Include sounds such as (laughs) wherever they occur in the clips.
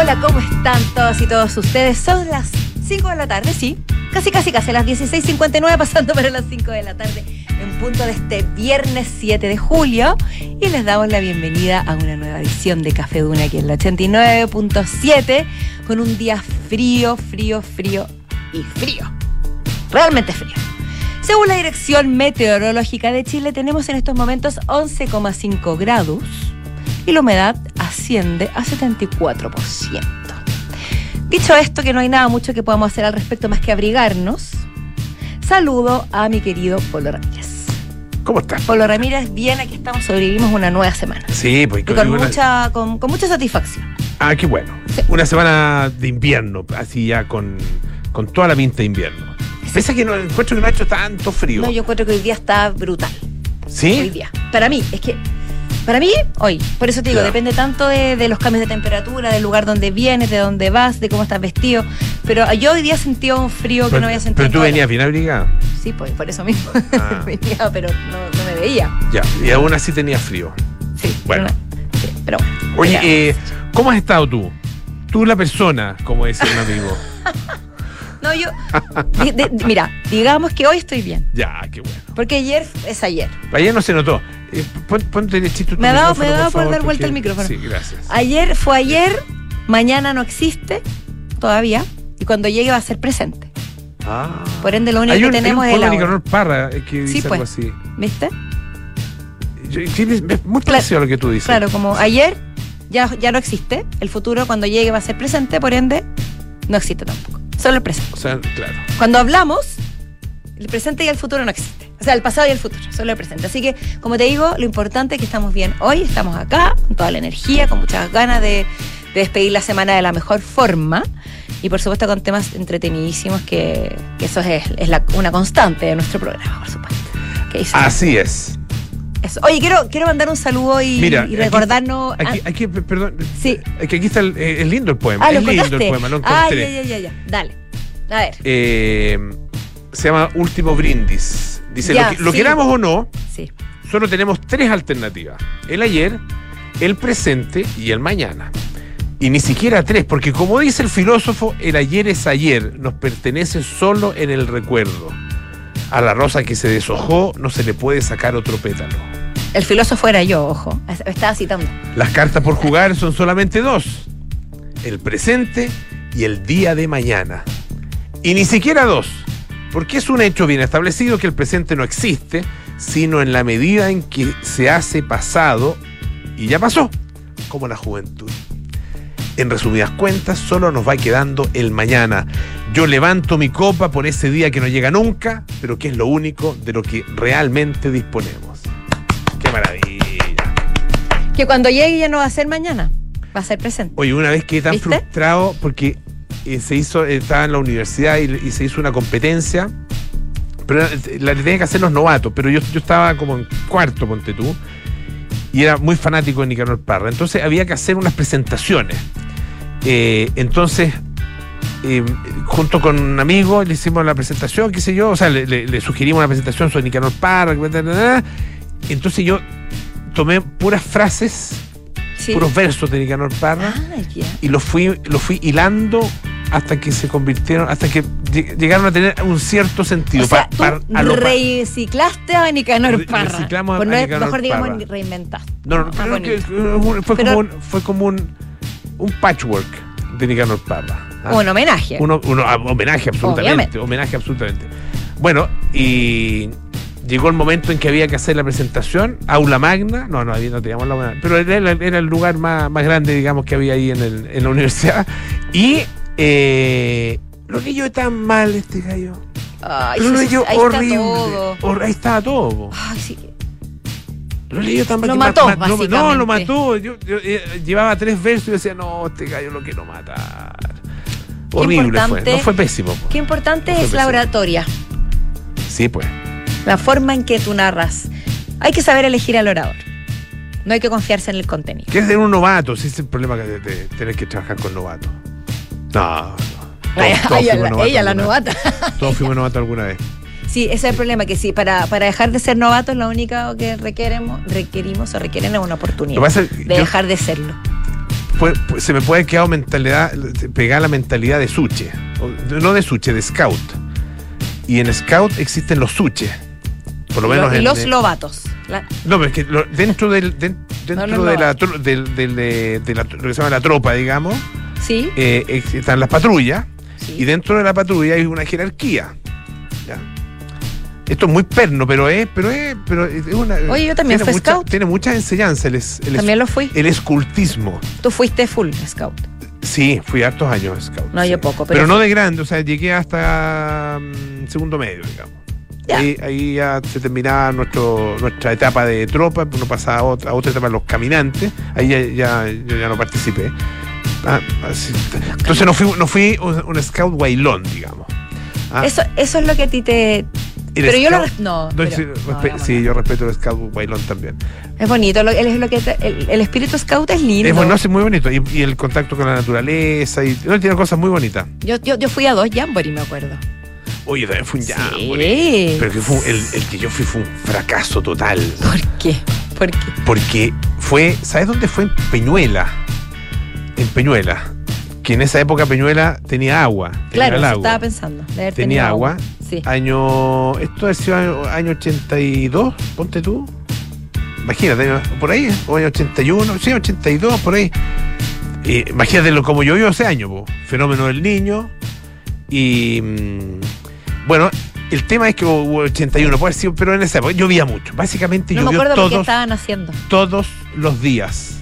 Hola, ¿cómo están todas y todos ustedes? Son las 5 de la tarde, sí. Casi, casi, casi, las 16.59 pasando para las 5 de la tarde en punto de este viernes 7 de julio y les damos la bienvenida a una nueva edición de Café Duna aquí en la 89.7 con un día frío, frío, frío y frío. Realmente frío. Según la Dirección Meteorológica de Chile tenemos en estos momentos 11,5 grados y la humedad asciende a 74%. Dicho esto, que no hay nada mucho que podamos hacer al respecto más que abrigarnos, saludo a mi querido Polo Ramírez. ¿Cómo estás? Polo Ramírez, bien, aquí estamos, sobrevivimos una nueva semana. Sí, pues Y con, mucha, con, con mucha satisfacción. Ah, qué bueno. Sí. Una semana de invierno, así ya con, con toda la pinta de invierno. Pese a que no encuentro que no ha hecho tanto frío. No, yo encuentro que hoy día está brutal. Hoy ¿Sí? día. Para mí, es que. Para mí, hoy. Por eso te digo, depende tanto de, de los cambios de temperatura, del lugar donde vienes, de dónde vas, de cómo estás vestido. Pero yo hoy día sentí un frío que Pero, no había sentido. pero tú venías bien abrigada. Sí, pues por eso mismo. (laughs) Ah. Venía, pero no, no me veía. Ya, y aún así tenías frío. Sí, Bueno. pero no- sí, pero bueno. Oye, eh, ¿cómo has estado tú? Tú la persona, como decía un amigo. (laughs) No, yo. mira, digamos que hoy estoy bien. ya, qué bueno. Porque ayer es ayer. Ayer no se notó. Eh, pon- ponte derechito Me ha dado- micrófono, me ha dado por favor, dar vuelta porque- el micrófono. Sí, gracias. Ayer fue ayer, mañana no existe todavía. Y cuando llegue va a ser presente. Ah. Por ende, lo único Hay que un, hay tenemos un es el. Nicanor Parra eh, que Sí, dice algo pues. así. ¿Viste? Yo- sí, es es muy parecido a lo que tú dices. Claro, como ayer ya, ya no existe. El futuro, cuando llegue, va a ser presente. Por ende, no existe tampoco. Solo el presente. O sea, claro. Cuando hablamos, el presente y el futuro no existe. O sea, el pasado y el futuro, solo el presente. Así que, como te digo, lo importante es que estamos bien hoy, estamos acá, con toda la energía, con muchas ganas de, de despedir la semana de la mejor forma. Y por supuesto con temas entretenidísimos, que, que eso es, es la- una constante de nuestro programa, por supuesto. Así es. Eso. Oye, quiero, quiero mandar un saludo y, Mira, y aquí- recordarnos. Aquí, ah, aquí, perdón. Sí. Aquí, aquí está el, eh, es lindo el poema. ah, ¿lo es lindo el poema, lo Ah, ya, ya, ya, ya. Dale. A ver, Eh, se llama Último Brindis. Dice, Ya, lo, que- lo sí. queramos o no, sí. solo tenemos tres alternativas. El ayer, el presente y el mañana. Y ni siquiera tres, porque como dice el filósofo, el ayer es ayer, nos pertenece solo en el recuerdo. A la rosa que se deshojó no se le puede sacar otro pétalo. El filósofo era yo, ojo. Estaba citando. Las cartas por jugar son solamente dos. El presente y el día de mañana. Y ni siquiera dos. Porque es un hecho bien establecido que el presente no existe, sino en la medida en que se hace pasado y ya pasó, como la juventud. En resumidas cuentas, solo nos va quedando el mañana. Yo levanto mi copa por ese día que no llega nunca, pero que es lo único de lo que realmente disponemos. ¡Qué maravilla! Que cuando llegue ya no va a ser mañana, va a ser presente. Oye, una vez quedé tan ¿Viste? frustrado porque eh, se hizo, eh, estaba en la universidad y, y se hizo una competencia, pero era- la tenían que hacer los novatos, pero yo, yo estaba como en cuarto, ponte tú, y era muy fanático de Nicanor Parra. Entonces había que hacer unas presentaciones. Eh, entonces, eh, junto con un amigo, le hicimos la presentación, qué sé yo, o sea, le, le- le sugerimos una presentación sobre Nicanor Parra, entonces yo tomé puras frases, Sí. puros versos de Nicanor Parra Ah, y lo fui, lo fui hilando hasta que se convirtieron, hasta que lleg- llegaron a tener un cierto sentido. O sea, a reciclaste a Nicanor Parra. reciclamos a Pues no Nicanor mejor digamos reinventaste. no, no, que, bonito. eh, fue, Pero- como un, fue como un, un patchwork de Nicanor Parra. ¿Ah? Un homenaje. Uno, uno- ah, homenaje absolutamente, Obviamente. homenaje absolutamente. Bueno, y llegó el momento en que había que hacer la presentación, aula magna, no, no, ahí no teníamos la aula, pero era, era el lugar más, más grande, digamos, que había ahí en, el- en la universidad. Y eh, lo leyó tan mal este gallo. Ay, Pero lo sí, leyó ahí horrible. está todo. Hor- ahí estaba todo. Ay, sí. Lo leyó tan mal Lo mató, ma- ma- no, básicamente. No, lo mató. Yo, yo, eh, llevaba tres versos y decía, no, este gallo lo quiero matar. Horrible fue. No fue pésimo. po. Qué importante No es la oratoria, Sí, pues. la forma en que tú narras. Hay que saber elegir al orador. No hay que confiarse en el contenido. Que es de un novato, ese es el problema que de, de tener que trabajar con novatos. No, no. (laughs) Ay, Todos- la- ella, novata. Todos fuimos novatos alguna vez. Sí, ese es el problema, que sí, para, para dejar de ser novatos, lo único que requeremos, requerimos o requieren es una oportunidad pasa de yo- dejar de serlo. Se me puede quedar mentalidad, pegar la mentalidad de suche. No de suche, de scout. Y en scout existen los suches. Por lo menos y en. los lobatos. La- No, pero es que lo- dentro del. den- dentro No, de, la, de, de la- lo que se llama la tropa, digamos, sí, eh, están las patrullas. sí. Y dentro de la patrulla hay una jerarquía. Esto es muy perno, pero es, pero es, pero es una. Oye, yo también fui mucha- scout. Tiene muchas enseñanzas el, el, es- También lo fui. el escultismo. Tú fuiste full scout. Sí, fui hartos años scout. No, sí. yo poco, Pero, pero no de grande, o sea, llegué hasta mm, segundo medio, digamos. Ya. Ahí, ahí ya se terminaba nuestro, nuestra etapa de tropa, uno pasaba a otra, a otra etapa, los caminantes, ahí ya, ya- yo ya no participé. Ah, así. Entonces no fui, no fui un, un scout bailón, digamos. Ah, Eso, eso es lo que a ti te. Pero yo lo. No, no, pero- sí, no, respe- hagámoslo. sí, yo respeto el scout bailón también. Es bonito. Lo, es lo que el, el espíritu scout es lindo. Es bueno, es muy bonito. Y, y el contacto con la naturaleza, y no, tiene cosas muy bonitas. yo, yo, yo fui a dos Jamboree, me acuerdo. Oye, también fue un Sí. jamboree. Pero que fue, el, el que yo fui fue un fracaso total. ¿Por qué? ¿Por qué? Porque fue, ¿sabes dónde fue? En Peñuela. En Peñuela. Que en esa época Peñuela tenía agua. tenía Claro, eso estaba pensando. de haber Tenía tenido agua. Sí. Año. Esto ha sido año, año 82, ponte tú. Imagínate, por ahí, o año 81, sí, 82, por ahí. Eh, imagínate lo como vivo ese año, po. fenómeno del niño. Y mm, bueno, el tema es que hubo 81, puede haber sido, pero en esa época llovía mucho. Básicamente No me llovió acuerdo qué todos, estaban haciendo. todos los días.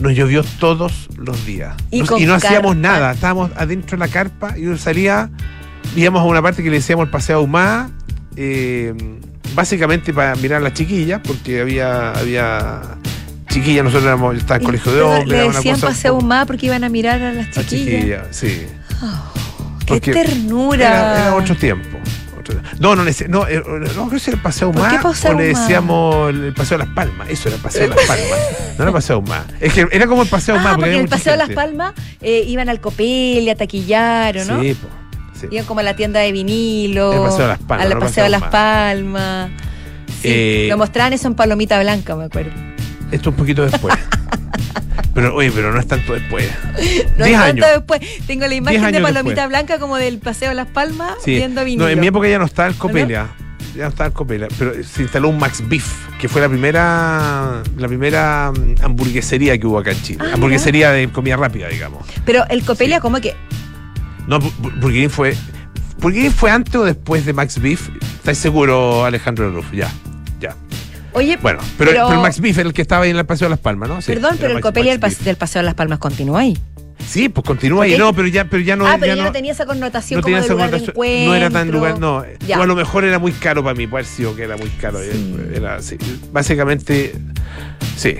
Nos llovió todos los días. Y No- hacíamos nada. Estábamos adentro de la carpa y uno salía, íbamos a una parte que le decíamos el paseo ahumada, eh, básicamente para mirar a las chiquillas, porque había, había chiquillas, nosotros éramos, yo estaba en colegio de hombres, Le era una decían cosa paseo más porque iban a mirar a las a chiquillas. chiquillas, sí. Qué Porque ternura. Era, era otro tiempo. Otro- No, no, no, eh, no, creo que el paseo ¿Por qué más o le decíamos el paseo de las palmas. Eso era el paseo de las palmas. No era paseo más. Es que era como el paseo Ah, más. porque en el Paseo de las. Palmas eh, iban al Copelia, a taquillar, ¿o ¿no? Sí, sí. Iban como a la tienda de vinilo. El Paseo de las Palmas, Al no Paseo de las Palmas. Sí, Eh, lo mostraban eso en Palomita Blanca, me acuerdo. Esto un poquito después. (laughs) pero, oye, pero no es tanto después. (laughs) No Diez tanto años. después. Tengo la imagen de Palomita después. Blanca como del Paseo de las Palmas Sí. viendo vinilo. No, en mi época ya no estaba el Copelia. Ya no estaba el Copelia. Pero se instaló un Max Beef, que fue la primera la primera mm, hamburguesería que hubo acá en Chile. Ah, hamburguesería de comida rápida, digamos. Pero el Copelia Sí. como que... No, Bu- Bu- Burger King fue. ¿Burger King fue antes o después de Max Beef? ¿Estás seguro, Alejandro Ruf? Ya. Oye, Bueno, pero, Pero- pero Max Beef era el que estaba ahí en el Paseo de las Palmas, ¿no? Sí, perdón, pero el Max- Copelia Max del, pas- del Paseo de las Palmas continúa ahí. Sí, pues continúa ahí. Ok. No, pero ya, pero ya no. ah, pero ya, ya no, tenía esa connotación no como tenía de esa lugar de encuentro. No era tan lugar, no. Ya. O a lo mejor era muy caro para mí, puede sido que era muy caro. Sí. Era, sí, básicamente, sí.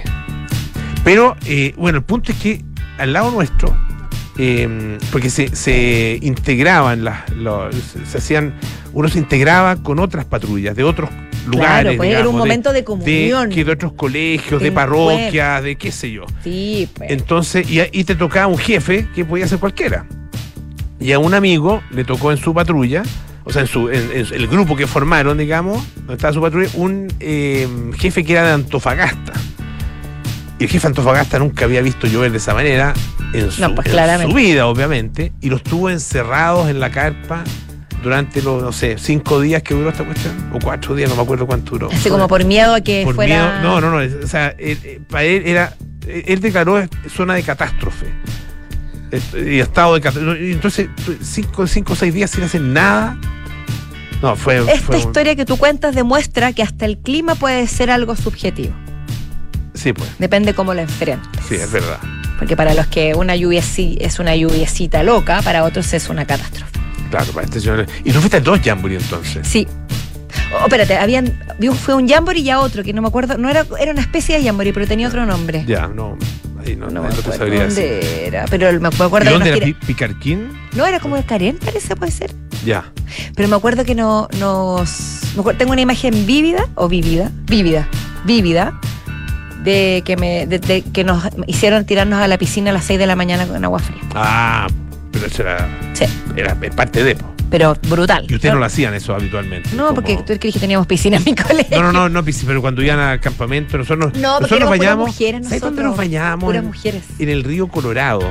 Pero, eh, bueno, el punto es que al lado nuestro, eh, porque se, se integraban las, los- se hacían, uno se integraba con otras patrullas de otros lugares. pues, era un digamos, momento de de, comunión. que de otros colegios, de, parroquias, de qué sé yo. Sí, pues. Entonces, y, y te tocaba un jefe que podía ser cualquiera. Y a un amigo le tocó en su patrulla, o sea, en, su, en, en el grupo que formaron, digamos, donde estaba su patrulla, un eh, jefe que era de Antofagasta. Y el jefe de Antofagasta nunca había visto llover de esa manera en su, No, pues, en claramente. su vida, obviamente, y los tuvo encerrados en la carpa durante los, no sé, cinco días que duró esta cuestión, o cuatro días, no me acuerdo cuánto duró. Así como por miedo a que Por fuera... miedo- no, no, no. O sea, él- eh, para él era. Él declaró zona de catástrofe. Eh, Y estado de catástrofe. Entonces, cinco, cinco o seis días sin hacer nada. No, fue. Esta fue historia que tú cuentas demuestra que hasta el clima puede ser algo subjetivo. Sí, pues. Depende cómo lo enfrentes. Sí, es verdad. Porque para los que una lluvia sí es una lluviecita loca, para otros es una catástrofe. Claro, para este señor. Y tú fuiste a dos Jamboree entonces. Sí. Oh, espérate, habían, fue un jamboree y a otro, que no me acuerdo, no era, era una especie de jamboree, pero tenía otro nombre. Ya, no. Ahí no, No no te sabría decir. dónde era, pero me acuerdo ¿Y dónde era Picarquín? No, era como el Karen, parece, puede ser. Ya. Pero me acuerdo que no, nos. me acuerdo- tengo una imagen vívida, o vívida, vívida, vívida, de que, me, de, de que nos hicieron tirarnos a la piscina a las 6 de la mañana con agua fría. Ah, pero eso era. Sí. Era parte de. pero brutal. Y ustedes no, lo hacían eso habitualmente. No, porque tú crees que teníamos piscina en mi (laughs) colegio. No, no, no, no pero cuando iban al campamento, nosotros, no, nosotros nos bañamos. Mujeres, nosotros, dónde nos bañábamos? Puras mujeres. En el río Colorado.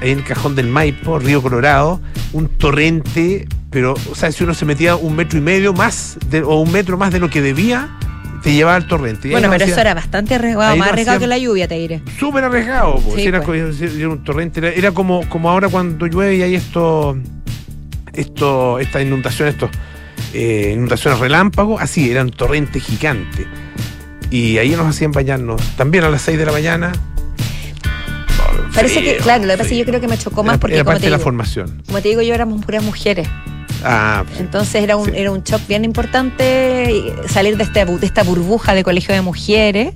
En el cajón del Maipo, río Colorado, un torrente, pero, o sea, si uno se metía un metro y medio más, de, o un metro más de lo que debía, te llevaba al torrente. Bueno, pero eso era bastante arriesgado, más arriesgado que la lluvia, te diré. Súper arriesgado, sí, era, pues. era, un torrente, era, como, como ahora cuando llueve y hay esto, esto, esta inundación, estos eh, inundaciones relámpagos, así, eran torrentes gigantes. Y ahí nos hacían bañarnos también a las 6 de la mañana. Parece que, claro, lo que pasa es que yo creo que me chocó más porque. Era parte de la formación. Como te digo, yo éramos puras mujeres. Ah, Entonces era un, era un shock bien importante salir de, este, de esta burbuja de colegio de mujeres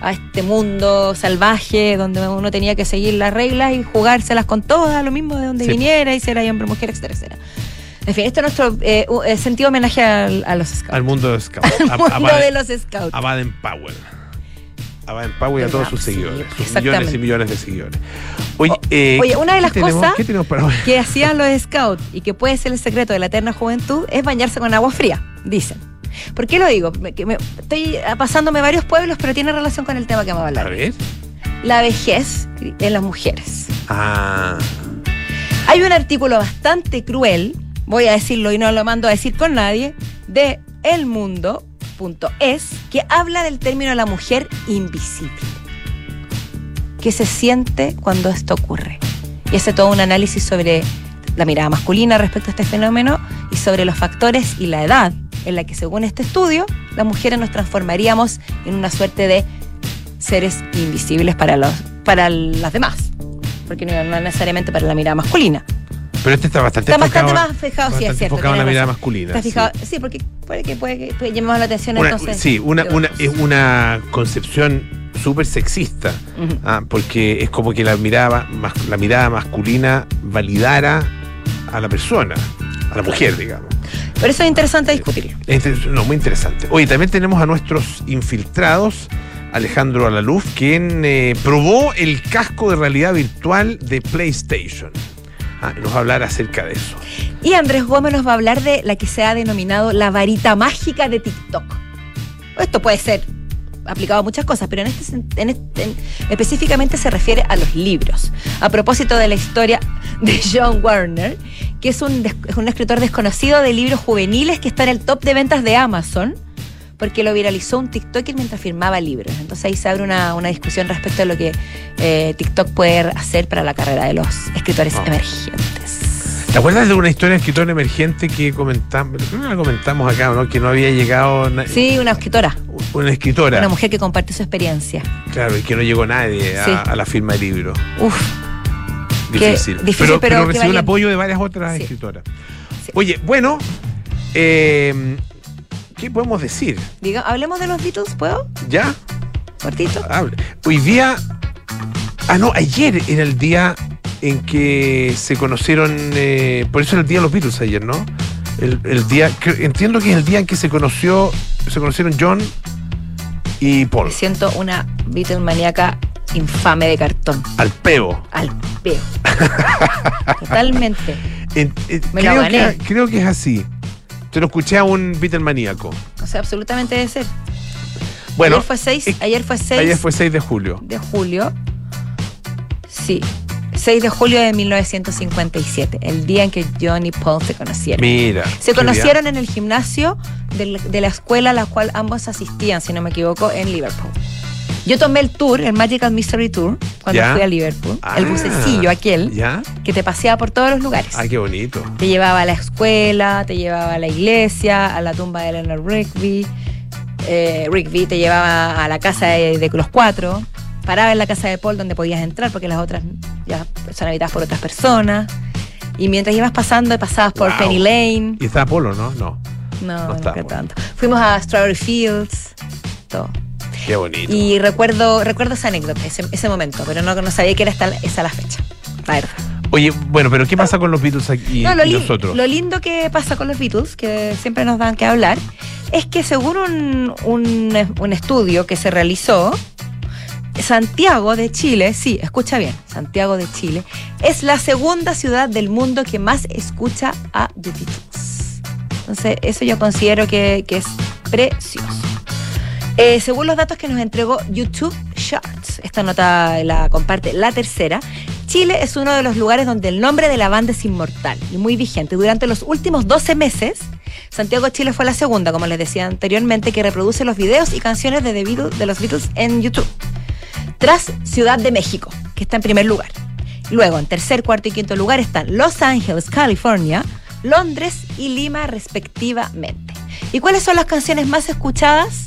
a este mundo salvaje donde uno tenía que seguir las reglas y jugárselas con todas, lo mismo de donde viniera, y ser ahí hombre, mujer, etcétera, etcétera. En fin, esto es nuestro eh, eh, sentido homenaje a los scouts. Al mundo de los scouts. (laughs) Al mundo de los scouts. A Baden Powell. A Powell y a todos sus seguidores. millones y millones de seguidores. Oye, eh, Oye una de las cosas que hacían los scouts y que puede ser el secreto de la eterna juventud es bañarse con agua fría, dicen. ¿Por qué lo digo? estoy pasándome varios pueblos, pero tiene relación con el tema que vamos a hablar. A ver. La vejez en las mujeres. Ah. Hay un artículo bastante cruel voy a decirlo y no lo mando a decir con nadie, de elmundo.es, que habla del término la mujer invisible. ¿Qué se siente cuando esto ocurre? Y hace todo un análisis sobre la mirada masculina respecto a este fenómeno y sobre los factores y la edad en la que, según este estudio, las mujeres nos transformaríamos en una suerte de seres invisibles para, los, para las demás, porque no necesariamente para la mirada masculina. Pero este está bastante Está bastante más fijado, sí, es cierto. enfocado en la mirada masculina. Está fijado, sí. porque puede que, puede que puede llamar la atención entonces. Sí, una, una, es una concepción súper sexista, ah, porque es como que la mirada, la mirada masculina validara a la persona, a la mujer, digamos. Pero eso es interesante discutir. No, muy interesante. Oye, también tenemos a nuestros infiltrados. Alejandro Alaluz, quien eh, probó el casco de realidad virtual de PlayStation. Ah, nos va a hablar acerca de eso. Y Andrés Gómez nos va a hablar de la que se ha denominado la varita mágica de TikTok. Esto puede ser aplicado a muchas cosas, pero en este, este específicamente se refiere a los libros. A propósito de la historia de John Warner, que es un, es un escritor desconocido de libros juveniles que está en el top de ventas de Amazon porque lo viralizó un TikToker mientras firmaba libros. Entonces ahí se abre una, discusión respecto a lo que eh, TikTok puede hacer para la carrera de los escritores oh. emergentes. ¿Te acuerdas de una historia de escritor emergente que comentamos, la comentamos acá, ¿no? Que no había llegado. Sí, una escritora. Una escritora. Una mujer que comparte su experiencia. Claro, y que no llegó nadie a, la firma del libro. Uf. Difícil. difícil pero, recibió el apoyo de varias otras escritoras. Oye, bueno, eh, ¿Qué podemos decir? Diga, hablemos de los Beatles, ¿puedo? ¿Ya? Cortito. Hoy día. Ah, no, ayer era el día en que se conocieron. Eh, por eso era el día de los Beatles ayer, ¿no? El, día. entiendo que es el día en que se conoció. Se conocieron John y Paul. Me siento una Beatles maníaca infame de cartón. Al peo. Al peo. (laughs) Totalmente. Me creo, que, creo que es así. Te lo escuché a un Beatle maníaco. O sea, absolutamente debe ser. Bueno. Ayer fue 6. Ayer fue 6. Ayer fue 6 de julio. De julio. Sí. 6 de julio de 1957, el día en que John y Paul se conocieron. Mira. Se conocieron en el gimnasio de la escuela a la cual ambos asistían, si no me equivoco, en Liverpool. Yo tomé el tour, el Magical Mystery Tour, cuando fui a Liverpool. el ah, bucecillo aquel, que te paseaba por todos los lugares. Ay, qué bonito. Te llevaba a la escuela, te llevaba a la iglesia, a la tumba de Leonard Rigby. Eh, Rigby te llevaba a la casa de, los cuatro. Paraba en la casa de Paul donde podías entrar porque las otras ya son habitadas por otras personas. Y mientras ibas pasando, pasabas por Penny Lane. ¿Y estaba Polo, no? No. No, no, no tanto. Fuimos a Strawberry Fields, todo. Qué bonito. Y recuerdo, recuerdo esa anécdota, ese, momento, pero no, no sabía que era esa la fecha. La verdad. Oye, bueno, pero ¿qué pasa con los Beatles aquí no, lo y nosotros? Lo lindo que pasa con los Beatles, que siempre nos dan que hablar, es que según un, un, estudio que se realizó, Santiago de Chile, sí, escucha bien, Santiago de Chile, es la segunda ciudad del mundo que más escucha a The Beatles. Entonces, eso yo considero que, que es precioso. Eh, según los datos que nos entregó YouTube Charts, esta nota la comparte la tercera, Chile es uno de los lugares donde el nombre de la banda es inmortal y muy vigente. Durante los últimos 12 meses, Santiago Chile fue la segunda, como les decía anteriormente, que reproduce los videos y canciones de, The Beatles- de los Beatles en YouTube. Tras Ciudad de México, que está en primer lugar. Luego, en tercer, cuarto y quinto lugar están Los Ángeles, California, Londres y Lima, respectivamente. ¿Y cuáles son las canciones más escuchadas?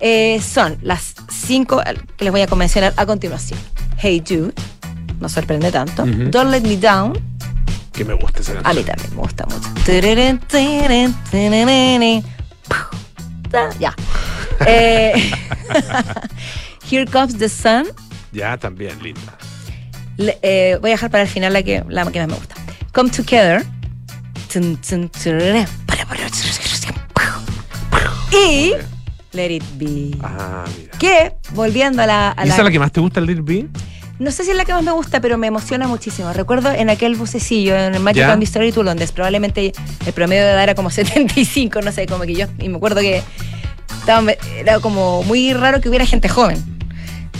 Eh, son las cinco eh, que les voy a mencionar a continuación. Hey Jude, no sorprende tanto. Don't Let Me Down, Que me gusta esa a mí también me gusta mucho. Ya. (laughs) Eh, (laughs) Here Comes the Sun. Ya, también, linda. Le- eh, voy a dejar para el final la que, la que más me gusta. Come Together. Y Let It Be. Ah, mira. Que, volviendo a la... a ¿Y la- esa es la que más te gusta, el Little Bean? no sé si es la que más me gusta, pero me emociona muchísimo. Recuerdo en aquel bucecillo, en el Magical ¿Ya? Mystery Tour, donde probablemente el promedio de edad era como (laughs) 75, no sé, como que yo, y me acuerdo que estaba- era como muy raro que hubiera gente joven.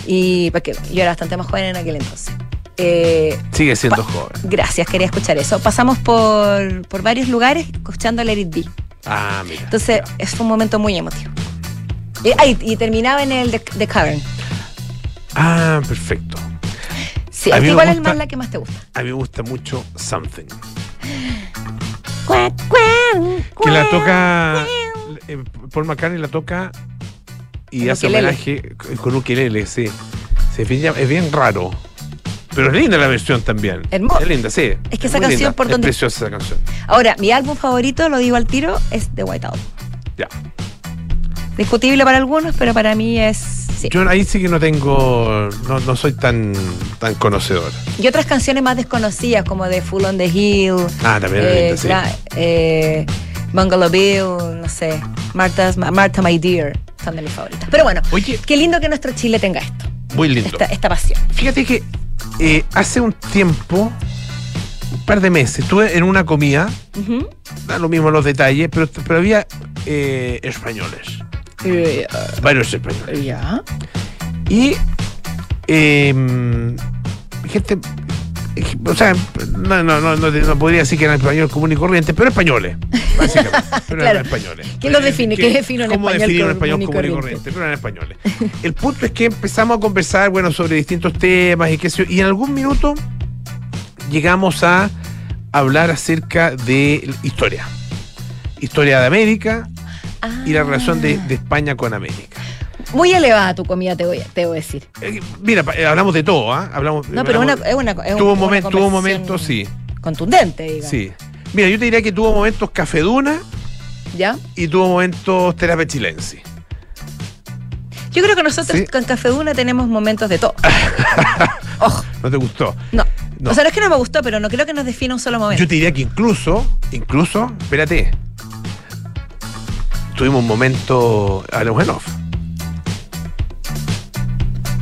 Y porque yo era bastante más joven en aquel entonces. Eh, Sigue siendo joven. gracias, quería escuchar eso. Pasamos por, por varios lugares escuchando Let It Be. Ah, mira. Entonces, Ya. es un momento muy emotivo. Y, ay, y terminaba en el The, The Cavern. Ah, perfecto. Sí, A ¿a mí ¿cuál es gusta- más la que más te gusta? A mí me gusta mucho Something. Que la toca. eh, Paul McCartney la toca y hace homenaje con ukelele, sí. Sí, es bien- es bien raro. Pero es linda la versión también. Hermosa. Es linda, sí. Es que esa canción linda. por es donde- preciosa esa canción. Ahora, mi álbum favorito, lo digo al tiro, es The White Album. Ya. Discutible para algunos, pero para mí es. Sí. Yo ahí sí que no tengo. No, no soy tan, tan conocedor. Y otras canciones más desconocidas, como de Full on the Hill, Ah, también eh, sí. Gra- eh, Bungalow Bill, no sé, Martha's, Martha My Dear, son de mis favoritas. Pero bueno, Oye, qué lindo que nuestro Chile tenga esto, muy lindo. esta, esta pasión. Fíjate que eh, hace un tiempo, un par de meses, estuve en una comida, Ujú. da lo mismo los detalles, pero, pero había eh, españoles, Eh, varios españoles. ya. Y eh, gente, o sea, no, no, no, no, podría decir que eran español común y corriente, pero españoles, básicamente. (laughs) Pero Claro. eran españoles. ¿Quién los define? ¿Qué define un ¿Cómo español definir un español común y corriente? corriente? Pero eran españoles. El punto es que empezamos a conversar, bueno, sobre distintos temas y qué sé yo, y en algún minuto llegamos a hablar acerca de historia. Historia de América y la relación de, de España con América. Ah, Muy elevada tu comida, te voy, a- te voy a decir. Eh, mira, eh, hablamos de todo, ¿ah? Hablamos, No, pero una, es una, es tuvo, una momen- tuvo momentos, sí, Contundente, digamos. sí. Mira, yo te diría que tuvo momentos cafeduna ¿Ya? y tuvo momentos terapia chilense. Yo creo que nosotros Sí. con Café Duna tenemos momentos de todo. (laughs) Ojo, ¿No te gustó? no. No. O sea, no es que no me gustó, pero no creo que nos defina un solo momento. Yo te diría que incluso, incluso, espérate, tuvimos un momento, en off.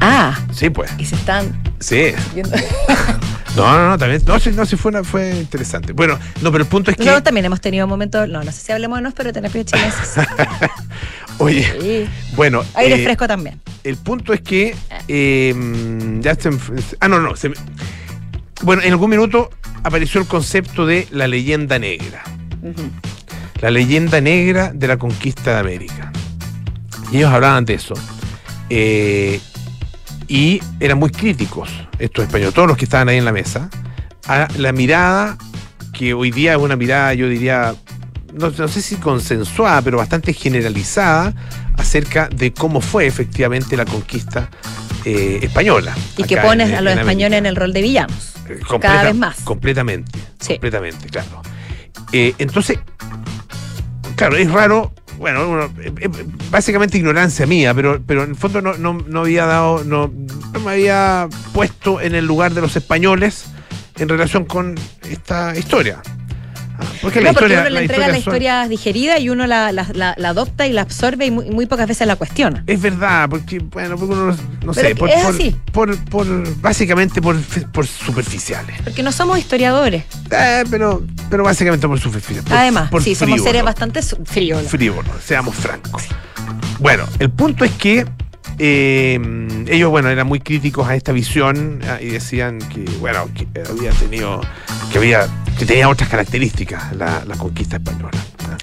Ah, Sí, pues, y se están sí. (laughs) No, no, no, también, no, sí, no, sí fue, una- fue interesante. Bueno, no, pero el punto es que, Nosotros también hemos tenido momentos, no, no sé si hablemos de nos, pero terapias chilenses. (laughs) oye, Sí. bueno, Aire eh, fresco también. el punto es que, eh, ya se, ah, no, no, se bueno, en algún minuto apareció el concepto de la leyenda negra. Ujú. La leyenda negra de la conquista de América. Y ellos hablaban de eso. Eh, y eran muy críticos, estos españoles, todos los que estaban ahí en la mesa, a la mirada que hoy día es una mirada, yo diría, no, no sé si consensuada, pero bastante generalizada acerca de cómo fue efectivamente la conquista eh, española. Y que pones en- a los en españoles en el rol de villanos. Eh, Cada vez más. Completamente. Sí. Completamente, claro. Eh, entonces, claro, es raro. Bueno, uno- eh, eh, básicamente ignorancia mía, pero, pero en el fondo no, no, no había dado, no, no me había puesto en el lugar de los españoles en relación con esta historia. Porque no, porque uno le entrega la historia digerida y uno la, la, la, la, adopta y la absorbe y muy, muy, pocas veces la cuestiona. Es verdad, porque, bueno, porque uno, no sé, por, es por, así. por, por, básicamente por, por superficiales. Porque no somos historiadores. Eh, pero, pero básicamente por superficiales. Además, sí, somos seres bastante frívolos. Frívolo, seamos francos. Bueno, el punto es que eh, ellos, bueno, eran muy críticos a esta visión ah, y decían que, bueno, que había tenido, que había, que tenía otras características la, la conquista española. ah.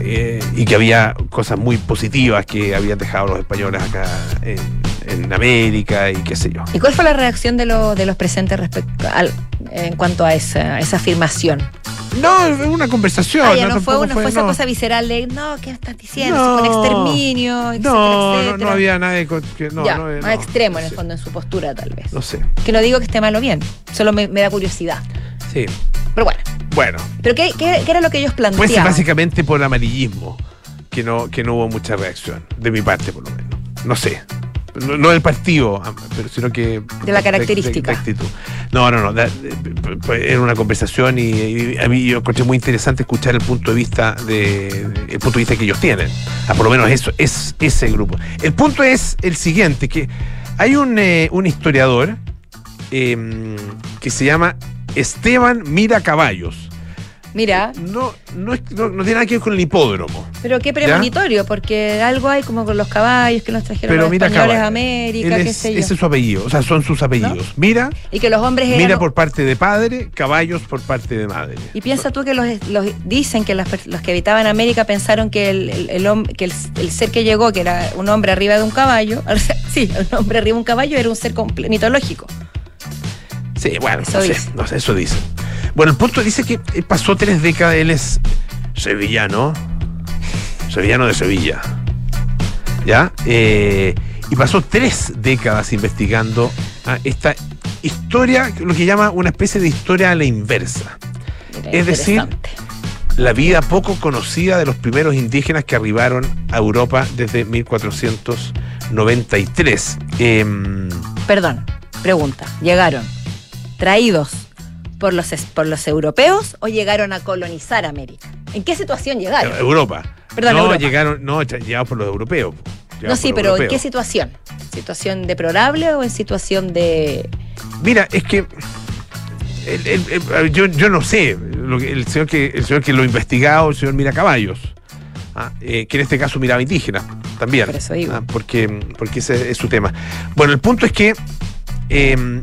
Eh, y que había cosas muy positivas que habían dejado los españoles acá en, en América y qué sé yo. ¿Y cuál fue la reacción de, lo- de los presentes respecto al, en cuanto a esa, esa afirmación? No, es una conversación. Ah, ya no, fue, una, fue esa no. cosa visceral de, no, ¿qué estás diciendo? No. Si fue un exterminio, etcétera, No, no, etcétera. no había nadie que no, ya, no, más extremo en el fondo, en su postura tal vez. No sé. Que no digo que esté mal o bien, solo me, me da curiosidad. Sí. Pero bueno, Bueno, ¿pero qué, qué- qué era lo que ellos pues planteaban? básicamente por amarillismo que no, que no hubo mucha reacción, de mi parte por lo menos. No sé. No, no del partido, am- pero sino que. De la característica. de- de actitud. No, no, no. era una conversación y, y a mí yo encontré muy interesante escuchar el punto de vista de, de- el punto de vista que ellos tienen. Ah, por lo menos eso, es ese grupo. El punto es el siguiente, que hay un, eh, un historiador eh, que se llama Esteban Mira Caballos. Mira, No, no, no, no tiene nada que ver con el hipódromo. pero qué premonitorio, porque algo hay como con los caballos que nos trajeron Pero los mira españoles a América, qué es- sé yo. Ese es su apellido, o sea, son sus apellidos. Mira, Y que los hombres eran... mira por parte de padre, caballos por parte de madre. Y piensa tú que los, los- dicen que las per- los que habitaban América pensaron que el, el- el que el, el ser que llegó, que era un hombre arriba de un caballo, (laughs) o sea, sí, un hombre arriba de un caballo era un ser mitológico. Sí, bueno, Eso no sé, dice. no sé, eso dice. Bueno, el punto dice que él pasó tres décadas, él es sevillano, sevillano de Sevilla, ¿ya? Eh, y pasó tres décadas investigando a esta historia, lo que llama una especie de historia a la inversa. Mira, Es decir, la vida poco conocida de los primeros indígenas que arribaron a Europa desde 1493. Em, Perdón, pregunta. ¿Llegaron traídos por los, por los europeos o llegaron a colonizar América? ¿En qué situación llegaron? Europa. Perdón, no, Europa. llegaron, no, llegados por los europeos. No, sí, pero ¿en qué situación? ¿Situación deplorable o en situación de... Mira, es que el- el- el- yo, yo no sé, lo que- el, señor que, el señor que lo ha investigado, el señor Mira Caballos, ah, eh, que en este caso miraba indígena también, Por eso digo. ah, porque, porque ese es su tema. Bueno, el punto es que eh,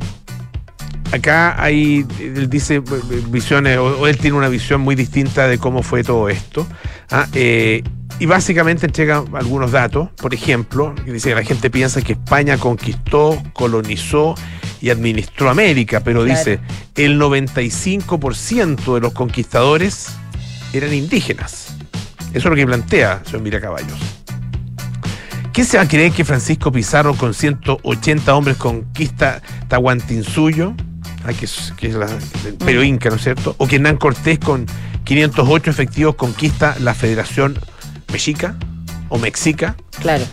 acá hay, él dice eh, visiones, o, o él tiene una visión muy distinta de cómo fue todo esto. ah, eh, y básicamente entrega algunos datos, por ejemplo, que dice que la gente piensa que España conquistó, colonizó y administró América, pero Claro. dice el 95% de los conquistadores eran indígenas. Eso es lo que plantea señor Mira Caballos. ¿Quién se va a creer que Francisco Pizarro con 180 hombres conquista Tahuantinsuyo? Ah, que es, que la, Mm. Inca, ¿no es cierto? O que Hernán Cortés con 508 efectivos conquista la Federación Mexica o Mexica. Claro.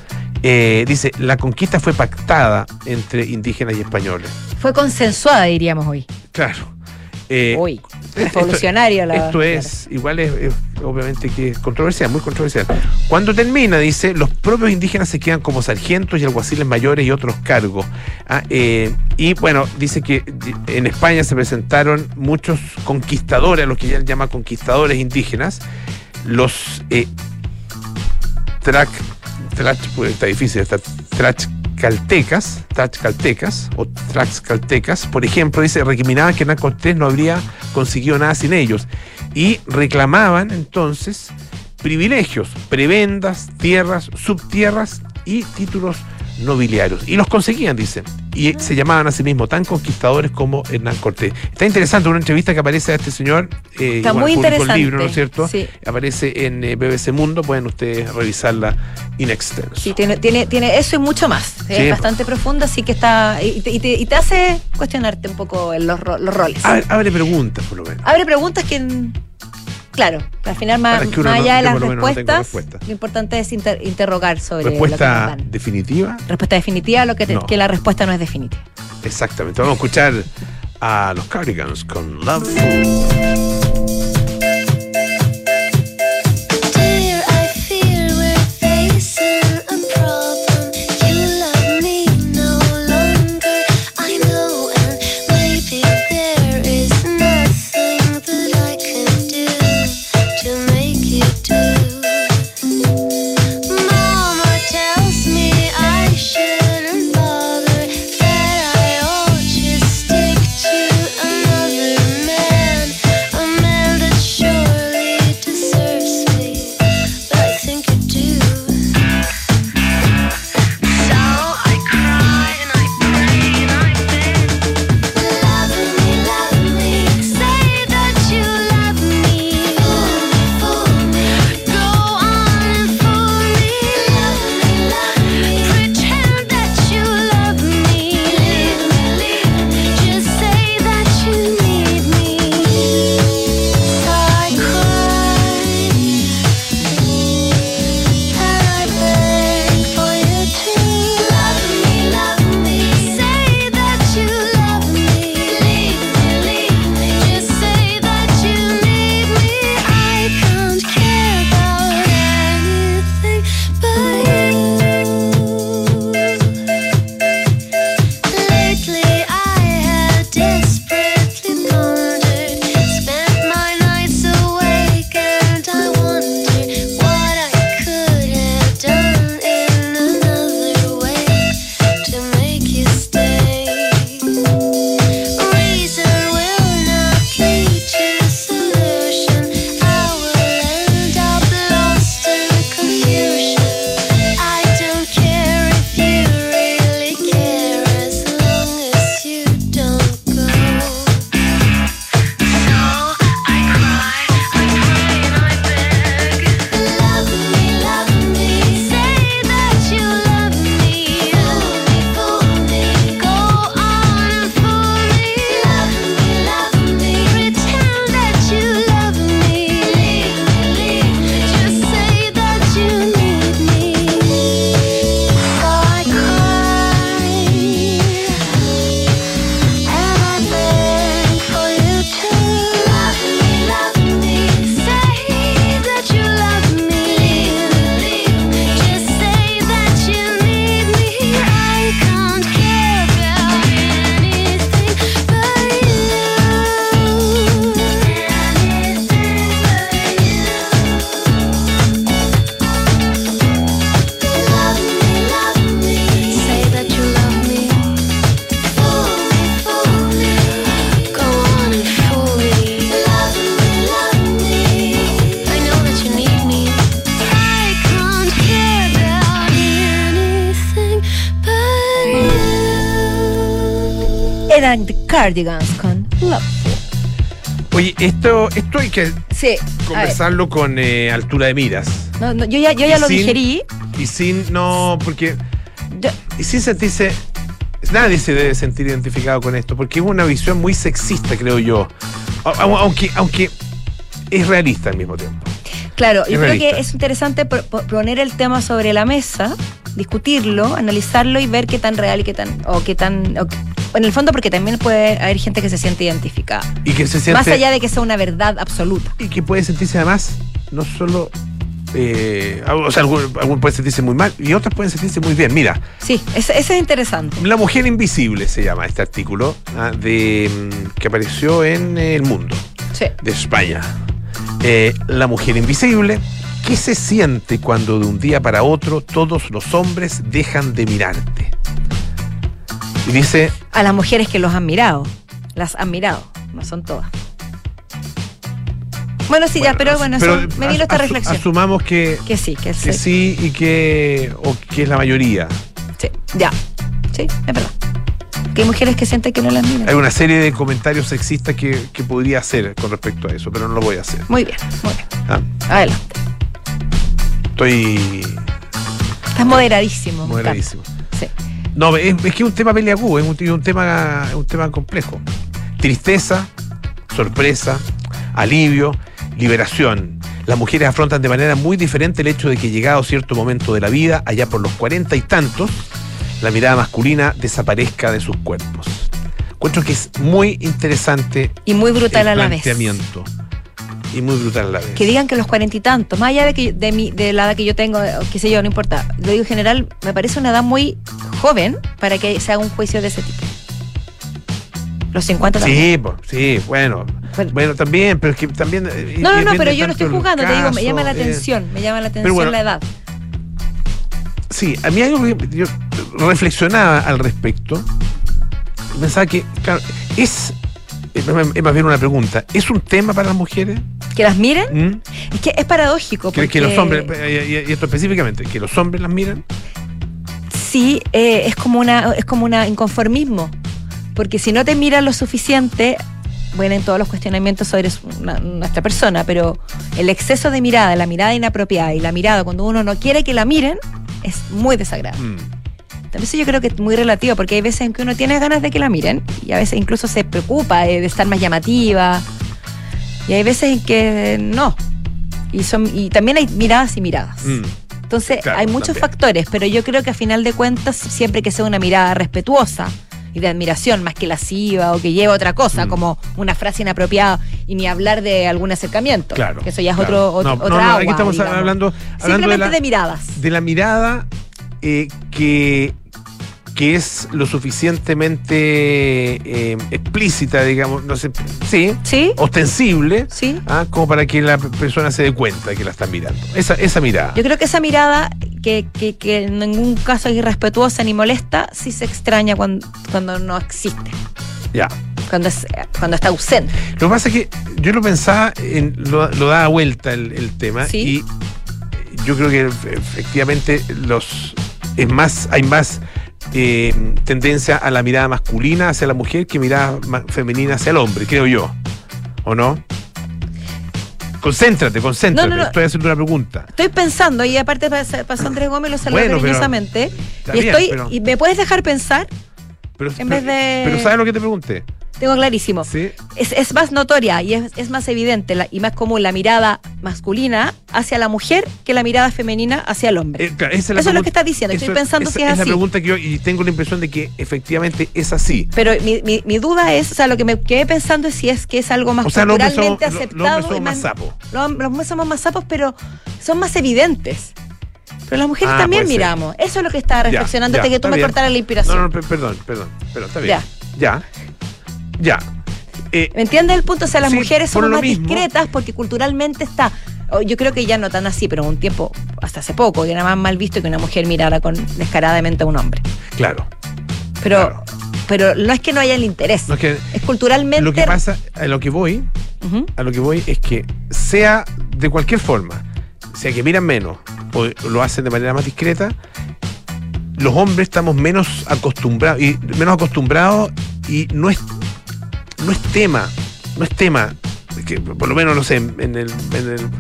Eh, dice, la conquista fue pactada entre indígenas y españoles. Fue consensuada, diríamos hoy. Claro. Eh, Uy, esto- revolucionaria la... Esto es, igual es, es obviamente que es controversial, muy controversial. Cuando termina, dice, los propios indígenas se quedan como sargentos y alguaciles mayores y otros cargos. Ah, eh, y bueno, dice que en España se presentaron muchos conquistadores, a los que ya llama conquistadores indígenas, los eh, trac, trac, pues, está difícil, está trachcaltecas, trachcaltecas o traxcaltecas, por ejemplo, dice, recriminaban que Hernán no habría conseguido nada sin ellos. Y reclamaban entonces privilegios, prebendas, tierras, subtierras y títulos nobiliarios. Y los conseguían, dice. Y se llamaban a sí mismos tan conquistadores como Hernán Cortés. Está interesante una entrevista que aparece a este señor. eh, Está igual muy publicó el interesante, libro, ¿no es cierto? sí. Aparece en eh, BBC Mundo, pueden ustedes revisarla in extenso. Sí, tiene, tiene, tiene eso y mucho más. Sí, es bastante profunda, así que está. Y te, y te- y te hace cuestionarte un poco los, los roles. Abre, abre preguntas, por lo menos. Abre preguntas que. Claro, al final, más, no- allá de las no respuestas, respuesta. lo importante es inter- interrogar sobre lo que nos Respuesta dan. definitiva. Respuesta definitiva, lo que, te- No. que la respuesta no es definitiva. Exactamente. Vamos a escuchar a los Cardigans con Love Cardigans con Love. Oye, esto, esto hay que Sí. conversarlo con eh, altura de miras. No, no, yo ya, yo ya lo sin- digerí. Y sin, no, porque. Yo- Y sin sentirse. Nadie se debe sentir identificado con esto, porque es una visión muy sexista, creo yo. Aunque, aunque es realista al mismo tiempo. Claro, yo creo que es interesante poner el tema sobre la mesa, discutirlo, analizarlo y ver qué tan real y qué tan. o qué tan. o en el fondo, porque también puede haber gente que se siente identificada. Y que se siente. Más allá de que sea una verdad absoluta. Y que puede sentirse además, no solo. eh, o sea, algún, algún puede sentirse muy mal y otras pueden sentirse muy bien. Mira, Sí, ese, ese es interesante. La mujer invisible se llama este artículo ah, de, mm, que apareció en El Mundo. Sí. de España. Eh, la mujer invisible. ¿Qué se siente cuando de un día para otro todos los hombres dejan de mirarte? Y dice, A las mujeres que los han mirado. Las han mirado. No son todas. Bueno, sí, ya, pero bueno, pero eso- me vino esta reflexión. Asumamos que, que sí, que, que sí. y que, o que es la mayoría. Sí, ya. Sí, es verdad. Que hay mujeres que sienten que no las miran. Hay una serie de comentarios sexistas que, que podría hacer con respecto a eso, pero no lo voy a hacer. Muy bien, muy bien. Ah, Adelante. Estoy Estás moderadísimo. moderadísimo. No, es, es que es un tema peliagudo, es un, es un tema, es un tema complejo. Tristeza, sorpresa, alivio, liberación. Las mujeres afrontan de manera muy diferente el hecho de que llegado cierto momento de la vida, allá por los cuarenta y tantos, la mirada masculina desaparezca de sus cuerpos. Encuentro que es muy interesante Y muy brutal el a la vez. planteamiento. Y muy brutal a la vez. Que digan que los cuarenta y tantos, más allá de que de, mi, de la edad que yo tengo, o qué sé yo, no importa. Lo digo en general, me parece una edad muy joven para que se haga un juicio de ese tipo. Los 50 también. Sí, po, sí, bueno. Bueno. Bueno, también, pero es que también. eh, No, no, no, pero yo no estoy jugando, te digo, me llama la eh, atención, me llama la atención bueno, la edad. Sí, a mí algo que yo reflexionaba al respecto. Pensaba que, claro, es. Es más bien una pregunta. ¿Es un tema para las mujeres? ¿Que las miren? ¿Mm? Es que es paradójico. ¿Que, que porque los hombres, eh, y, y esto específicamente, que los hombres las miran? Sí, eh, es como una, es como una inconformismo. Porque si no te miran lo suficiente, bueno, en todos los cuestionamientos sobre una- nuestra persona, pero el exceso de mirada, la mirada inapropiada y la mirada cuando uno no quiere que la miren, es muy desagradable. Mm. Entonces yo creo que es muy relativo, porque hay veces en que uno tiene ganas de que la miren y a veces incluso se preocupa de, de estar más llamativa y hay veces en que no. Y, son, y también hay miradas y miradas. Mm. Entonces Claro, hay muchos también. factores, pero yo creo que a final de cuentas, siempre que sea una mirada respetuosa y de admiración más que lasciva o que lleve otra cosa, Mm. como una frase inapropiada y ni hablar de algún acercamiento. Claro. Que eso ya es claro. otro, otro No, otra no, no, agua, aquí estamos digamos. hablando, hablando de Simplemente la, de miradas. de la mirada eh, que, que es lo suficientemente eh, explícita, digamos, no sé, sí, ¿Sí? ostensible, Sí. ah, como para que la persona se dé cuenta de que la están mirando. Esa, esa mirada. Yo creo que esa mirada, que, que, que en ningún caso es irrespetuosa ni molesta, sí se extraña cuando, cuando no existe, Ya. cuando, es, cuando está ausente. Lo que pasa es que yo lo pensaba, en, lo, lo daba vuelta el, el tema Sí. y yo creo que efectivamente los es más hay más eh, tendencia a la mirada masculina hacia la mujer que mirada femenina hacia el hombre, creo yo. ¿O no? Concéntrate, concéntrate. No, no, no. Estoy haciendo una pregunta. Estoy pensando, y aparte pas- pasó Andrés Gómez, lo saludé Bueno, cariñosamente, y bien, estoy, pero- y me puedes dejar pensar, Pero, En pero- vez de- pero ¿sabes lo que te pregunté? tengo clarísimo. ¿Sí? Es, es más notoria y es, es más evidente la- y más común la mirada masculina hacia la mujer que la mirada femenina hacia el hombre. Eh, claro, esa Eso la es lo que estás diciendo, estoy pensando esa si es es la así. pregunta que yo y tengo la impresión de que efectivamente es así. Pero mi, mi- mi duda es, o sea, lo que me quedé pensando es si es que es algo más O sea, somos, culturalmente los- los aceptado. hombres somos más sapos. Los, los hombres somos más sapos, pero son más evidentes. Pero las mujeres Ah, también puede ser. miramos. Eso es lo que estaba Ya, reflexionando ya, hasta que tú me bien. cortaras la inspiración. No, no, per- perdón, perdón, perdón, está bien. Ya. Ya. Eh, ¿Me entiendes el punto? O sea, las Sí, mujeres lo más mismo. discretas porque culturalmente está. Yo creo que ya no tan así, pero un tiempo, hasta hace poco, que era más mal visto que una mujer mirara con descaradamente a un hombre. claro. Pero, Claro. pero no es que no haya el interés. No, es que es culturalmente. lo que pasa, a lo que voy, a lo que voy es que sea de cualquier forma, sea que miran menos o lo hacen de manera más discreta, los hombres estamos menos acostumbrados y menos acostumbrados y no es, no es tema, no es tema que por lo menos, no sé, en el,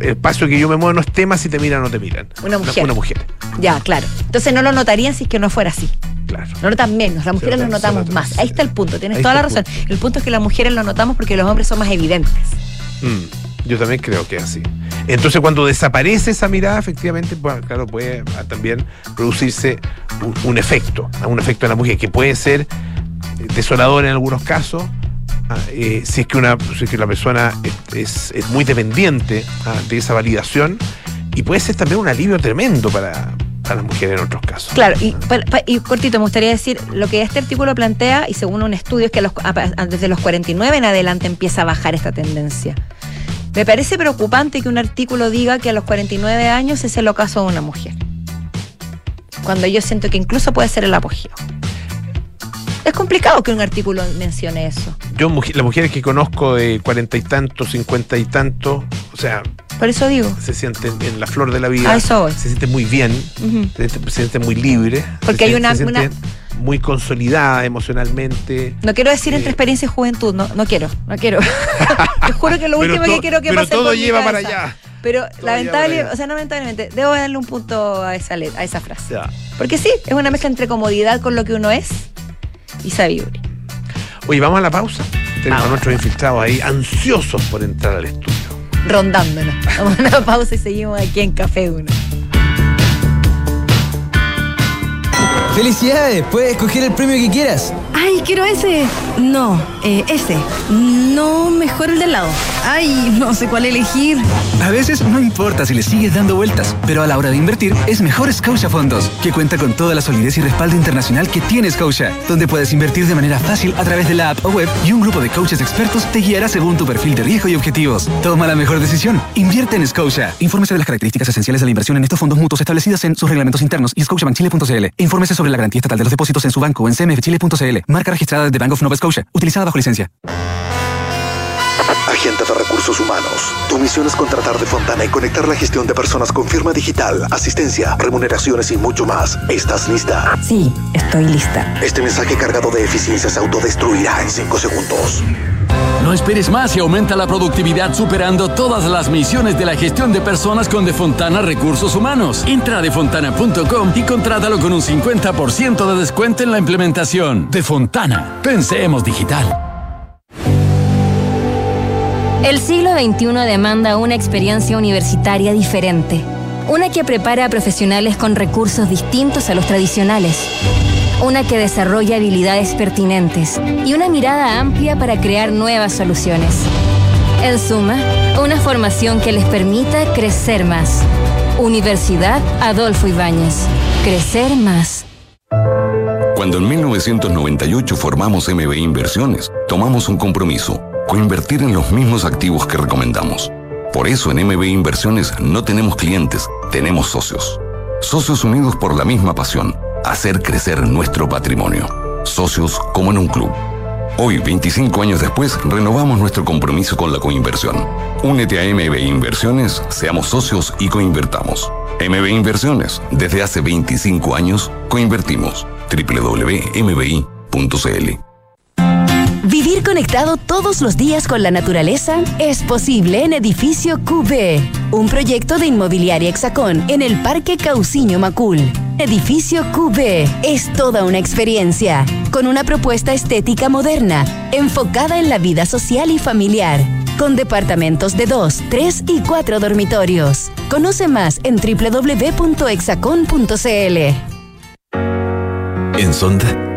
espacio que yo me muevo no es tema si te miran o no te miran. Una mujer. Una, mujer. Ya, claro. Entonces no lo notarían si es que no fuera así. Claro. Lo notan menos, las mujeres lo notamos más. Ahí está el punto, tienes toda la razón. El punto es que las mujeres lo notamos porque los hombres son más evidentes. Mm, yo también creo que es así. Entonces cuando desaparece esa mirada, efectivamente, pues, claro, puede también producirse un, efecto, un efecto en la mujer que puede ser desolador en algunos casos, Ah, eh, si, es que una, si es que la persona es, muy dependiente ah, de esa validación y puede ser también un alivio tremendo para, las mujeres en otros casos. Claro, y, cortito, me gustaría decir, lo que este artículo plantea, y según un estudio, es que los, desde los 49 en adelante empieza a bajar esta tendencia. Me parece preocupante que un artículo diga que a los 49 años es el ocaso de una mujer. Cuando yo siento que incluso puede ser el apogeo. Es complicado que un artículo mencione eso. Yo, las mujeres que conozco de cuarenta y tantos, cincuenta y tantos, o sea. Por eso digo. Se sienten en la flor de la vida. A eso Se sienten muy bien, se, sienten muy libres. Porque hay una, muy consolidada emocionalmente. No quiero decir entre eh, experiencia y juventud, no, no quiero, no quiero. (laughs) Te juro que lo último que quiero que pero pase todo lleva para allá. Pero lamentablemente, o sea, no lamentablemente, debo darle un punto a esa, a esa frase. Porque sí, es una mezcla entre comodidad con lo que uno es y sabiduría. Oye, vamos a la pausa. Tenemos a nuestros infiltrados ahí ansiosos por entrar al estudio. Rondándonos. Vamos a la pausa y seguimos aquí en Café 1. ¡Felicidades! Puedes escoger el premio que quieras. ¡Ay, quiero ese! No, eh, ese. No, mejor el de lado. ¡Ay, no sé cuál elegir! A veces no importa si le sigues dando vueltas, pero a la hora de invertir es mejor Scotia Fondos, que cuenta con toda la solidez y respaldo internacional que tiene Scotia, donde puedes invertir de manera fácil a través de la app o web y un grupo de coaches expertos te guiará según tu perfil de riesgo y objetivos. Toma la mejor decisión. Invierte en Scotia. Infórmese de las características esenciales de la inversión en estos fondos mutuos establecidas en sus reglamentos internos y scotiabankchile.cl. Infórmese sobre la garantía estatal de los depósitos en su banco en cmfchile.cl. Marca registrada de Bank of Nova Scotia, utilizada bajo licencia. Agente de Recursos Humanos. Tu misión es contratar de Fontana y conectar la gestión de personas con firma digital, asistencia, remuneraciones y mucho más. ¿Estás lista? Sí, estoy lista. Este mensaje cargado de eficiencia se autodestruirá en 5 segundos. No esperes más y aumenta la productividad superando todas las misiones de la gestión de personas con Defontana Recursos Humanos. Entra a defontana.com y contrátalo con un 50% de descuento en la implementación. Defontana. Pensemos digital. El siglo XXI demanda una experiencia universitaria diferente. Una que prepara a profesionales con recursos distintos a los tradicionales una que desarrolla habilidades pertinentes y una mirada amplia para crear nuevas soluciones. En suma, una formación que les permita crecer más. Universidad Adolfo Ibáñez. Crecer más. Cuando en 1998 formamos MB Inversiones, tomamos un compromiso, coinvertir en los mismos activos que recomendamos. Por eso en MB Inversiones no tenemos clientes, tenemos socios. Socios unidos por la misma pasión hacer crecer nuestro patrimonio. Socios como en un club. Hoy, 25 años después, renovamos nuestro compromiso con la coinversión. Únete a MB Inversiones, seamos socios y coinvertamos. MB Inversiones, desde hace 25 años, coinvertimos. www.mbi.cl Vivir conectado todos los días con la naturaleza es posible en Edificio QB, un proyecto de inmobiliaria Hexacón en el Parque Cauciño Macul. Edificio QB es toda una experiencia, con una propuesta estética moderna, enfocada en la vida social y familiar, con departamentos de 2, 3 y 4 dormitorios. Conoce más en www.exacon.cl. En Sonda,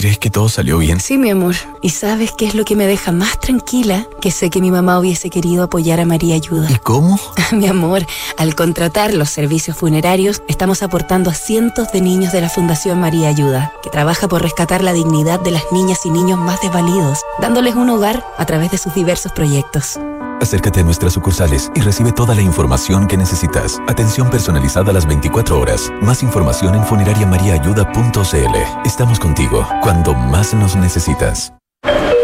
¿Crees que todo salió bien? Sí, mi amor. ¿Y sabes qué es lo que me deja más tranquila? Que sé que mi mamá hubiese querido apoyar a María Ayuda. ¿Y cómo? (laughs) mi amor, al contratar los servicios funerarios, estamos aportando a cientos de niños de la Fundación María Ayuda, que trabaja por rescatar la dignidad de las niñas y niños más desvalidos, dándoles un hogar a través de sus diversos proyectos. Acércate a nuestras sucursales y recibe toda la información que necesitas. Atención personalizada a las 24 horas. Más información en funerariamariaayuda.cl. Estamos contigo cuando más nos necesitas.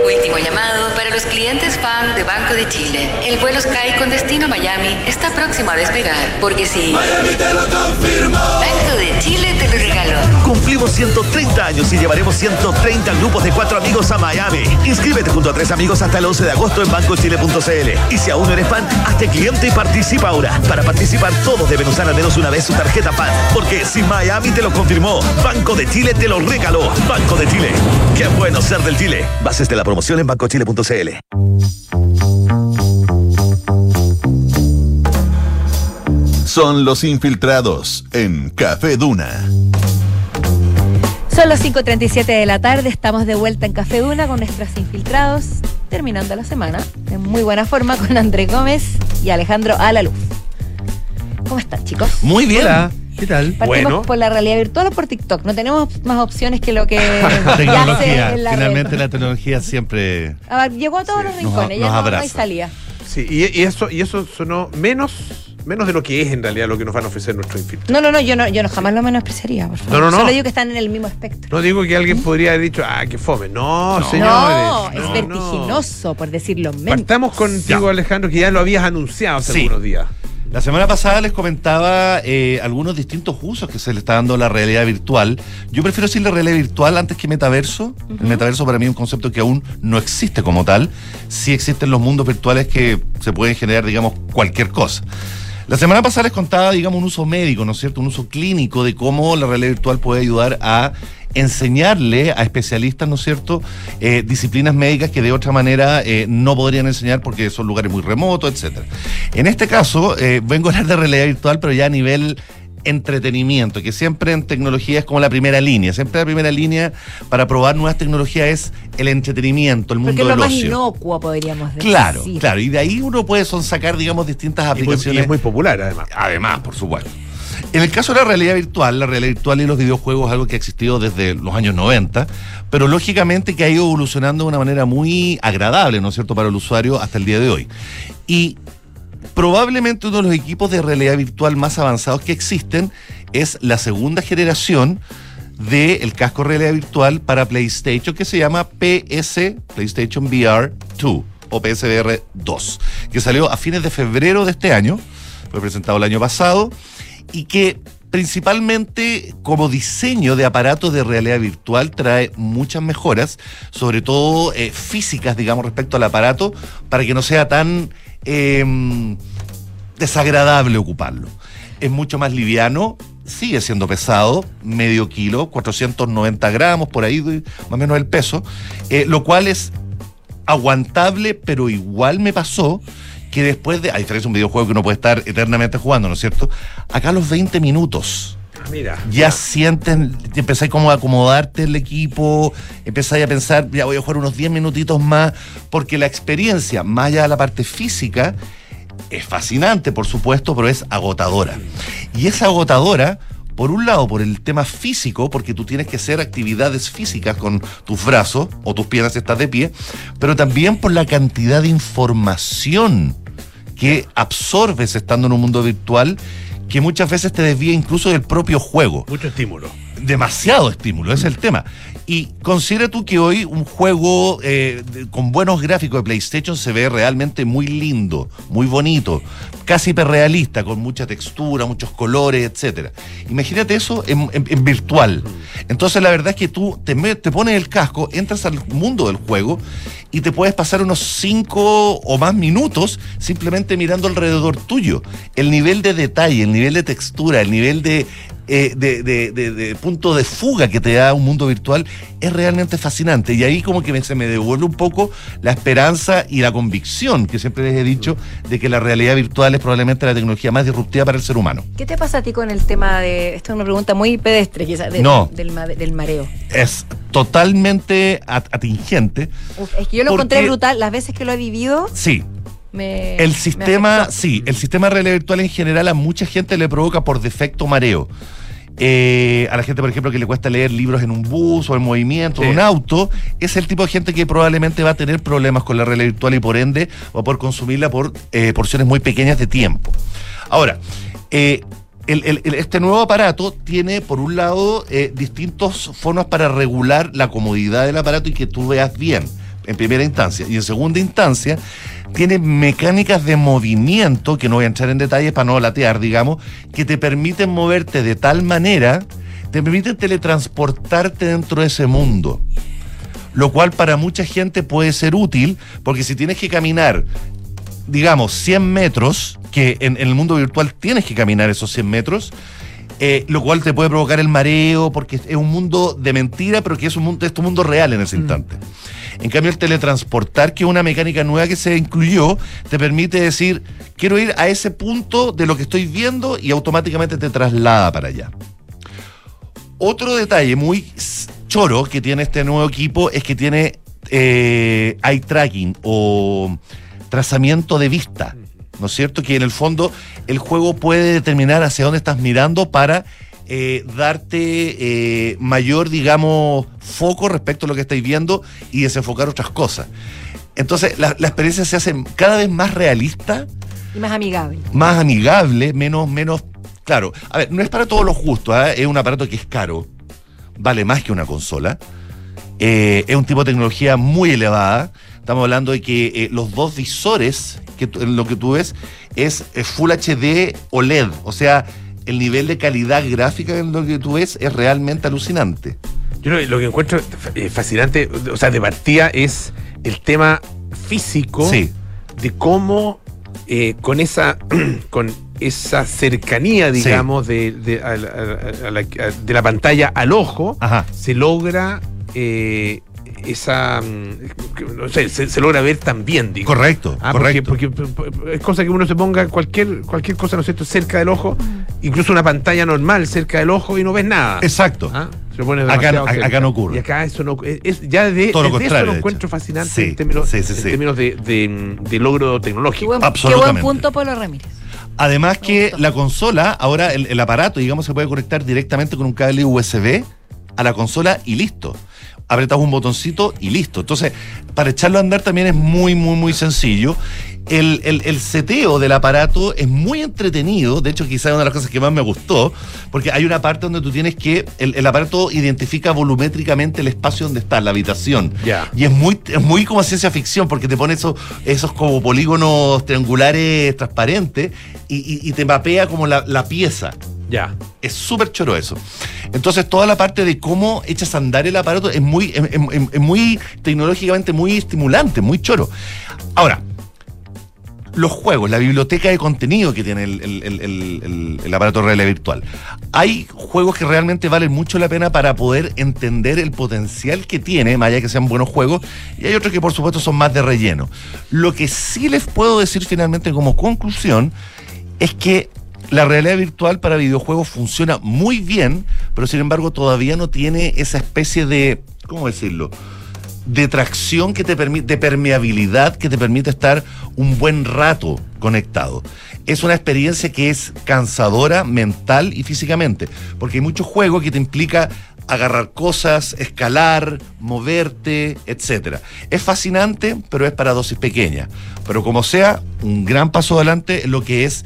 Último llamado los clientes fan de Banco de Chile. El vuelo Sky con destino Miami está próximo a despegar, porque si... Miami te lo confirmó. Banco de Chile te lo regaló. Cumplimos 130 años y llevaremos 130 grupos de cuatro amigos a Miami. Inscríbete junto a tres amigos hasta el 11 de agosto en bancochile.cl. Y si aún no eres fan, hazte cliente y participa ahora. Para participar, todos deben usar al menos una vez su tarjeta fan. Porque si Miami te lo confirmó, Banco de Chile te lo regaló. Banco de Chile. Qué bueno ser del Chile. Bases de la promoción en bancochile.cl. Son los infiltrados en Café Duna. Son las 5.37 de la tarde, estamos de vuelta en Café Duna con nuestros infiltrados, terminando la semana de muy buena forma con André Gómez y Alejandro Alaluz. ¿Cómo están, chicos? Muy bien. ¿Qué tal? Partimos bueno. por la realidad virtual o por TikTok. No tenemos más opciones que lo que (laughs) ya tecnología. la Finalmente red. la tecnología siempre. A ver, llegó a todos los nos- rincones, nos ya no, no hay salida. Sí, y, y eso, y eso sonó menos, menos de lo que es en realidad lo que nos van a ofrecer nuestros infiltrados. No, no, no, yo no, yo no jamás lo menospreciaría, por favor. No, no, no. Solo digo que están en el mismo espectro. No digo que alguien podría haber dicho, ah, qué fome. No, No, señores. es vertiginoso, por decirlo menos. Partamos contigo, Alejandro, que ya lo habías anunciado hace Sí. algunos días. La semana pasada les comentaba eh, algunos distintos usos que se le está dando a la realidad virtual. Yo prefiero decirle realidad virtual antes que metaverso. El metaverso para mí es un concepto que aún no existe como tal. Sí existen los mundos virtuales que se pueden generar, digamos, cualquier cosa. La semana pasada les contaba, digamos, un uso médico, ¿no es cierto? Un uso clínico de cómo la realidad virtual puede ayudar a enseñarle a especialistas, ¿no es cierto?, Eh, disciplinas médicas que de otra manera eh, no podrían enseñar porque son lugares muy remotos, etcétera. En este caso, eh, vengo a hablar de realidad virtual, pero ya a nivel entretenimiento, que siempre en tecnología es como la primera línea. Siempre la primera línea para probar nuevas tecnologías es el entretenimiento, el mundo Porque es lo del más ocio. inocuo, podríamos decir. Claro, claro. Y de ahí uno puede son sacar, digamos, distintas Y muy- aplicaciones. y es muy popular, además. Además, por supuesto. En el caso de la realidad virtual, la realidad virtual y los videojuegos es algo que ha existido desde los años 90, pero lógicamente que ha ido evolucionando de una manera muy agradable, ¿no es cierto?, para el usuario hasta el día de hoy. Y probablemente uno de los equipos de realidad virtual más avanzados que existen es la segunda generación del casco realidad virtual para PlayStation que se llama PS PlayStation VR 2 o PSVR 2, que salió a fines de febrero de este año, fue presentado el año pasado y que principalmente como diseño de aparatos de realidad virtual trae muchas mejoras, sobre todo eh, físicas, digamos, respecto al aparato, para que no sea tan em, desagradable ocuparlo. Es mucho más liviano, sigue siendo pesado, medio kilo, 490 gramos, por ahí más o menos el peso, eh, lo cual es aguantable, pero igual me pasó que después de, a diferencia de un videojuego que uno puede estar eternamente jugando, ¿no es cierto? Acá a los 20 minutos Mira. ya sienten, empezáis como a acomodarte el equipo, empezáis a pensar, ya voy a jugar unos 10 minutitos más, porque la experiencia, más allá de la parte física, es fascinante, por supuesto, pero es agotadora. Y es agotadora, por un lado, por el tema físico, porque tú tienes que hacer actividades físicas con tus brazos o tus piernas si estás de pie, pero también por la cantidad de información que absorbes estando en un mundo virtual que muchas veces te desvía incluso del propio juego. Mucho estímulo. Demasiado estímulo, ese es el tema. Y considera tú que hoy un juego eh, con buenos gráficos de PlayStation se ve realmente muy lindo, muy bonito, casi hiperrealista, con mucha textura, muchos colores, etcétera. Imagínate eso en, virtual. Entonces la verdad es que tú te pones el casco, entras al mundo del juego y te puedes pasar unos 5 o más minutos simplemente mirando alrededor tuyo. El nivel de detalle, el nivel de textura, el nivel de eh, de, de- de- de punto de fuga que te da un mundo virtual es realmente fascinante. Y ahí como que me- se me devuelve un poco la esperanza y la convicción que siempre les he dicho de que la realidad virtual es probablemente la tecnología más disruptiva para el ser humano. ¿Qué te pasa a ti con el tema de. Esto es una pregunta muy pedestre, quizás, de- No. del, del mareo. Es totalmente at- atingente. Uf, es que yo lo Porque- encontré brutal. Las veces que lo he vivido, Sí, me. El sistema, sí, el sistema de realidad virtual en general a mucha gente le provoca por defecto mareo. Eh, a la gente, por ejemplo, que le cuesta leer libros en un bus o en movimiento, Sí. en un auto, es el tipo de gente que probablemente va a tener problemas con la realidad virtual y por ende va a poder consumirla por eh, porciones muy pequeñas de tiempo. Ahora, eh, el- el- el- este nuevo aparato tiene, por un lado, eh, distintas formas para regular la comodidad del aparato y que tú veas bien, en primera instancia. Y en segunda instancia, tiene mecánicas de movimiento, que no voy a entrar en detalles para no latear, digamos, que te permiten moverte de tal manera, te permiten teletransportarte dentro de ese mundo. Lo cual para mucha gente puede ser útil, porque si tienes que caminar digamos, 100 metros, que en, en el mundo virtual tienes que caminar esos 100 metros, eh, lo cual te puede provocar el mareo, porque es un mundo de mentira, pero que es un mundo, es tu mundo real en ese instante. En cambio, el teletransportar, que es una mecánica nueva que se incluyó, te permite decir, quiero ir a ese punto de lo que estoy viendo y automáticamente te traslada para allá. Otro detalle muy choro que tiene este nuevo equipo es que tiene eh, eye tracking o trazamiento de vista, ¿no es cierto? Que en el fondo el juego puede determinar hacia dónde estás mirando para eh, darte eh, mayor, digamos, foco respecto a lo que estáis viendo y desenfocar otras cosas. Entonces la, la experiencia se hace cada vez más realista Y más amigable. más amigable, menos, menos. Claro, a ver, no es para todos los gustos, ¿ah? es un aparato que es caro, vale más que una consola. Eh, es un tipo de tecnología muy elevada. Estamos hablando de que eh, los dos visores, que lo que tú ves, es eh, Full HD OLED. O sea, el nivel de calidad gráfica en lo que tú ves es realmente alucinante. Yo lo, que encuentro eh, fascinante, o sea, de partida es el tema físico Sí. de cómo eh, con esa (clears throat) con esa cercanía, Sí. digamos, de, de, a la, a la- a- de la pantalla al ojo, Ajá. se logra eh, esa mm, no sé, se, se logra ver también, digo. Correcto, Ah, porque- correcto. Porque, porque es cosa que uno se ponga cualquier, cualquier cosa, ¿no es cierto?, cerca del ojo, incluso una pantalla normal cerca del ojo y no ves nada. Exacto. Ah, se lo pones Acá- acá- no ocurre. Y acá eso no es, ya de, Todo lo eso lo encuentro fascinante Sí, en términos, sí, sí, en términos de, de- de logro Qué tecnológico. buen, qué buen Absolutamente. punto, Polo Ramírez. Además que la consola, ahora el, el aparato, digamos, se puede conectar directamente con un cable USB a la consola y listo. Apretas un botoncito y listo. Entonces, para echarlo a andar también es muy, muy, muy sencillo. El, el, el seteo del aparato es muy entretenido. De hecho, quizás es una de las cosas que más me gustó. Porque hay una parte donde tú tienes que. El, el aparato identifica volumétricamente el espacio donde está, la habitación. Y es muy, es muy como ciencia ficción, porque te pone esos, esos como polígonos triangulares transparentes y, y- y te mapea como la, la pieza. Ya. Es súper choro eso. Entonces, toda la parte de cómo echas a andar el aparato es muy, es, es- es muy tecnológicamente muy estimulante, muy choro. Ahora, los juegos, la biblioteca de contenido que tiene el, el- aparato de realidad virtual. Hay juegos que realmente valen mucho la pena para poder entender el potencial que tiene, más allá que sean buenos juegos, y hay otros que por supuesto son más de relleno. Lo que sí les puedo decir finalmente como conclusión es que la realidad virtual para videojuegos funciona muy bien, pero sin embargo todavía no tiene esa especie de, ¿cómo decirlo? de tracción que te permite, de permeabilidad que te permite estar un buen rato conectado. Es una experiencia que es cansadora mental y físicamente, porque hay muchos juegos que te implica agarrar cosas, escalar, moverte, etcétera. Es fascinante, pero es para dosis pequeñas. Pero como sea, un gran paso adelante en lo que es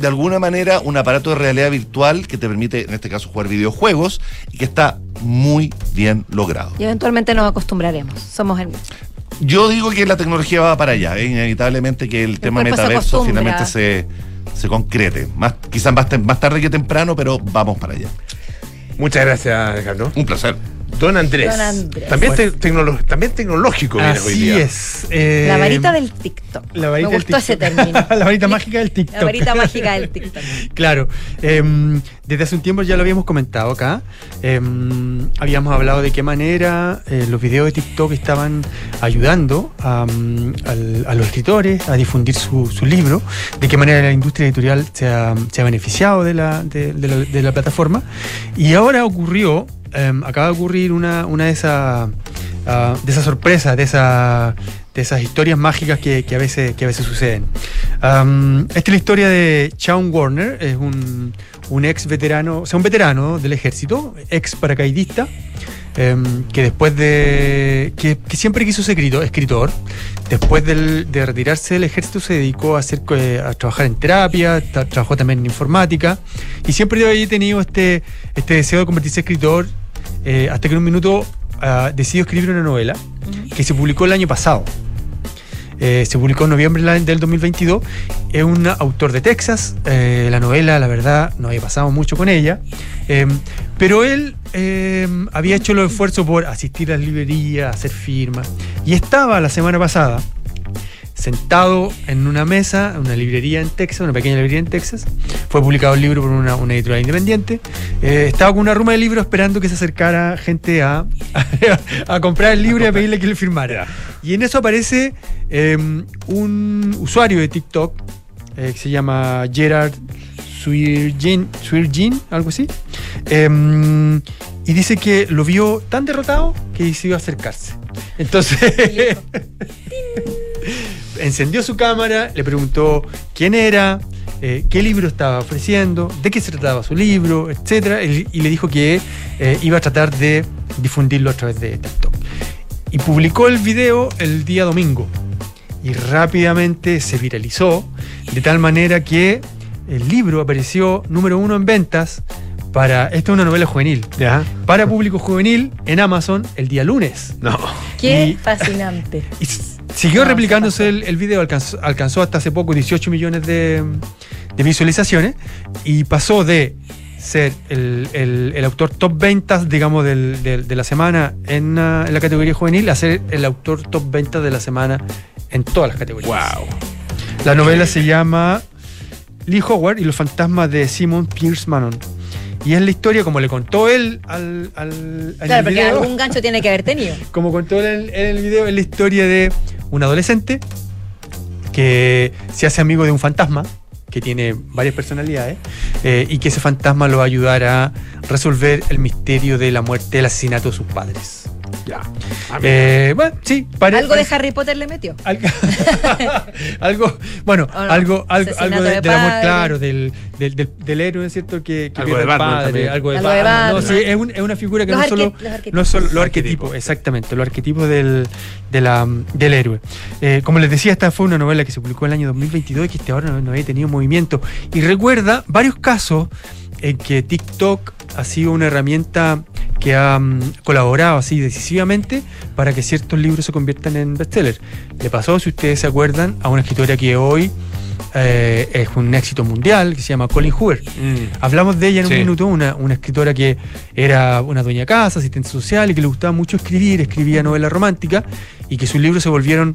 de alguna manera un aparato de realidad virtual que te permite, en este caso, jugar videojuegos y que está muy bien logrado. Y eventualmente nos acostumbraremos. Somos el. Yo digo que la tecnología va para allá, inevitablemente que el tema se metaverso acostumbra. finalmente se, se concrete. Más, quizás más, más tarde que temprano, pero vamos para allá. Muchas gracias, Carlos. Un placer. Don Andrés. Don Andrés. También, te- tecnolo- también tecnológico viene hoy Así día. es. eh, La varita del TikTok. la varita Me gustó ese término. (laughs) la varita mágica del TikTok. La varita mágica del TikTok. (laughs) Claro, em, desde hace un tiempo ya lo habíamos comentado acá. Em, habíamos hablado de qué manera eh, los videos de TikTok estaban ayudando a, a los escritores a difundir su, su libro, de qué manera la industria editorial se ha, se ha beneficiado de la, de, de la, de la plataforma. Y ahora ocurrió, em, acaba de ocurrir una, una de esas ah, de esas sorpresas, de, esa- de esas historias mágicas que, que a, veces, que a veces suceden. Am, esta es la historia de Sean Warner, es un, un ex veterano, o sea, un veterano del ejército, ex paracaidista, em, que después de. Que, que siempre quiso ser escritor, escritor. Después del- de retirarse del ejército se dedicó a, hacer, eh, a trabajar en terapia, tra- trabajó también en informática y siempre había tenido este, este deseo de convertirse en escritor eh, hasta que en un minuto ah, decidió escribir una novela que se publicó el año pasado. Eh, se publicó en noviembre del- del 2022. Es un autor de Texas. eh, la novela, la verdad, no había pasado mucho con ella. eh, pero él eh, había hecho los esfuerzos por asistir a las librerías, hacer firmas. Y estaba la semana pasada sentado en una mesa, en una librería en Texas, una pequeña librería en Texas. Fue publicado el libro por una, una editorial independiente. Eh, estaba con una ruma de libros esperando que se acercara gente a, (laughs) a, comprar el libro y a pedirle que le firmara. Y en eso aparece eh, un usuario de TikTok eh, que se llama Gerard Swirgin, Swirgin, algo así. Eh, y dice que lo vio tan derrotado que decidió acercarse. Entonces (laughs) encendió su cámara, le preguntó quién era, eh, qué libro estaba ofreciendo, de qué se trataba su libro, etc. Y, y le dijo que eh, iba a tratar de difundirlo a través de TikTok. Y publicó el video el día domingo. Y rápidamente se viralizó, de tal manera que el libro apareció número uno en ventas para. Esta es una novela juvenil. Para público juvenil en Amazon el día lunes. No. Qué Y- fascinante. (laughs) Siguió replicándose el, el video, alcanzó, alcanzó hasta hace poco 18 millones de, de visualizaciones y pasó de ser el, el- el autor top ventas, digamos, del- del- de la semana en, ah, en la categoría juvenil a ser el autor top ventas de la semana en todas las categorías. Wow. La novela se llama Lee Howard y los fantasmas de Simon Pierce Manon. Y es la historia, como le contó él al, al, Claro, el porque video, algún gancho tiene que haber tenido. (laughs) como contó el, en el video, es la historia de un adolescente que se hace amigo de un fantasma que tiene varias personalidades eh, y que ese fantasma lo va a ayudar a resolver el misterio de la muerte, el asesinato de sus padres. Ya. Eh, bueno, sí, pare- Algo de parece- Harry Potter le metió. (laughs) algo, bueno, ¿O no? algo, algo, algo de, de del amor, claro, del, del, del, del héroe, ¿cierto? Que, que Algo de Batman padre, también. algo de Algo de Batman. No, Batman. sí, es, un- es una figura que Los no, solo, los arquetipos. no solo los Arquetipos. arquetipos, exactamente, los arquetipos del, de la, del héroe. Eh, como les decía, esta fue una novela que se publicó en el año 2022 y que hasta ahora no, no había tenido movimiento. Y recuerda varios casos en que TikTok ha sido una herramienta que ha mm, colaborado así decisivamente para que ciertos libros se conviertan en bestsellers. Le pasó, si ustedes se acuerdan, a una escritora que hoy eh, es un éxito mundial, que se llama Colin Hoover. Hablamos de ella en Sí. un minuto, una, una escritora que era una dueña de casa, asistente social y que le gustaba mucho escribir, escribía novela romántica y que sus libros se volvieron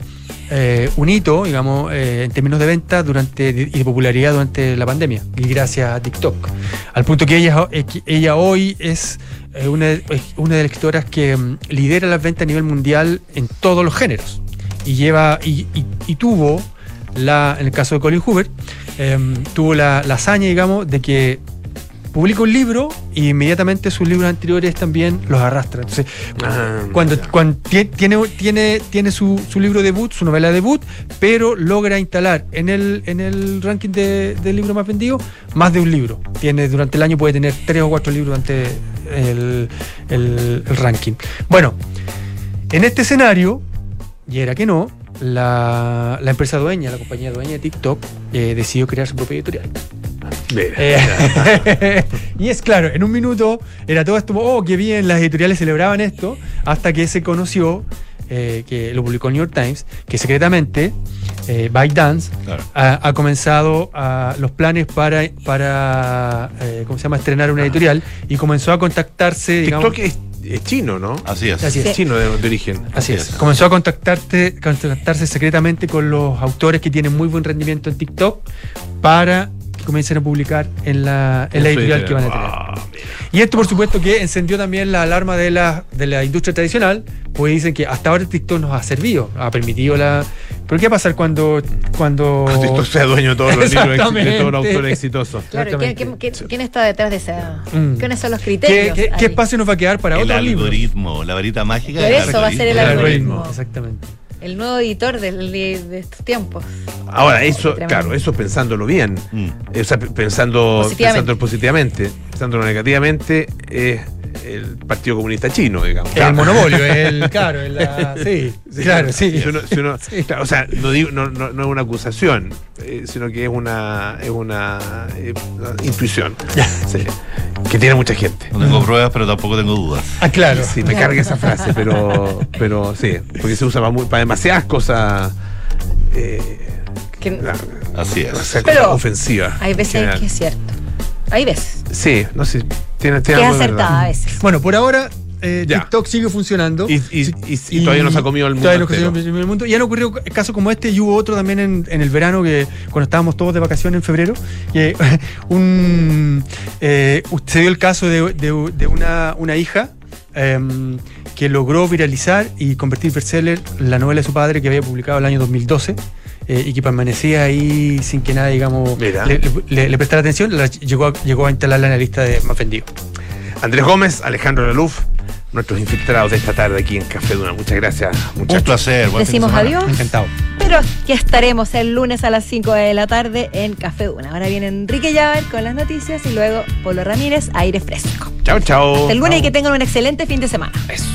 eh, un hito, digamos, eh, en términos de venta durante, y de popularidad durante la pandemia y gracias a TikTok. Al punto que ella, eh, ella hoy es una, de- es una de las escritoras que mm, lidera las ventas a nivel mundial en todos los géneros y lleva y, y- y tuvo la, en el caso de Colin Hoover, em, tuvo la, la hazaña, digamos, de que publica un libro y inmediatamente sus libros anteriores también los arrastra. Entonces, Ah, cuando, cuando tie- tiene, tiene, tiene su, su libro debut, su novela debut, pero logra instalar en el, en el ranking de, de libros más vendidos más de un libro. Tiene, durante el año puede tener tres o cuatro libros durante el, el- el ranking. Bueno, en este escenario, y era que no, la, la empresa dueña, la compañía dueña de TikTok, eh, decidió crear su propia editorial. Eh, (laughs) y es claro, en un minuto era todo esto, oh, qué bien, las editoriales celebraban esto, hasta que se conoció, eh, que lo publicó el New York Times, que secretamente eh, ByteDance ha, ha comenzado a- los planes para, para ¿cómo se llama?, estrenar una editorial y comenzó a contactarse, digamos... TikTok es, es chino, ¿no? Así es. Así es. Es chino de, de origen. Así es. Comenzó a contactarte, contactarse secretamente con los autores que tienen muy buen rendimiento en TikTok para comiencen a publicar en la, en la editorial que van a tener. Ah, Y esto, por supuesto, que encendió también la alarma de la, de la industria tradicional, pues dicen que hasta ahora TikTok nos ha servido, ha permitido la. Pero ¿qué va a pasar cuando. cuando... (laughs) TikTok sea dueño de todos los libros, (laughs) de todos los autores exitosos. Claro, ¿quién, quién- quién- quién está detrás de esa? Mm. ¿Quiénes son los ¿Qué, criterios? qué- qué ahí? espacio nos va a quedar para el libros? algoritmo, la varita mágica. Por eso va a ser el El algoritmo. algoritmo, exactamente. El nuevo editor de, de estos tiempos. Ahora, eso, claro, eso pensándolo bien. Mm. Eh, O sea, pensando, Positivamente. pensándolo positivamente, pensándolo negativamente, es el Partido Comunista Chino, digamos. El monopolio, el. (laughs) Claro, el, la- sí, claro, sí. Si uno- si uno- (laughs) claro, o sea, no, digo- no, no- no es una acusación, eh, sino que es una, es una, eh, una intuición (laughs) sí, que tiene mucha gente. No tengo pruebas, pero tampoco tengo dudas. Ah, claro. Sí, me carga esa frase, pero, pero sí, porque se usa para, muy- para demasiadas cosas. eh, Que- Así es. Pero cosas ofensivas. hay veces que es cierto. Hay veces. Sí, no sé, tiene, Que es acertada a veces. Bueno, por ahora eh. TikTok sigue funcionando. Y, y- y- y todavía no se ha comido el mundo. Todavía no se ha entero. comido el mundo. Y han ocurrido casos como este y hubo otro también en, en el verano, que cuando estábamos todos de vacaciones en febrero, que (laughs) un, eh, se dio el caso de, de- de una, una hija em, que logró viralizar y convertir en bestseller la novela de su padre que había publicado el año 2012. Eh, y que permanecía ahí sin que nadie, digamos, Mira. le, le- le prestara atención, la- llegó, a, llegó a instalarla en la lista de más vendidos. Andrés Gómez, Alejandro Laluf, nuestros infiltrados de esta tarde aquí en Café Duna. Muchas gracias, muchachos. Un placer. buen fin de Decimos adiós. Encantado. Pero aquí estaremos el lunes a las 5 de la tarde en Café Una. Ahora viene Enrique Llaver con las noticias y luego Polo Ramírez, aire fresco. Chao, chao. Hasta el lunes y que tengan un excelente fin de semana. Eso.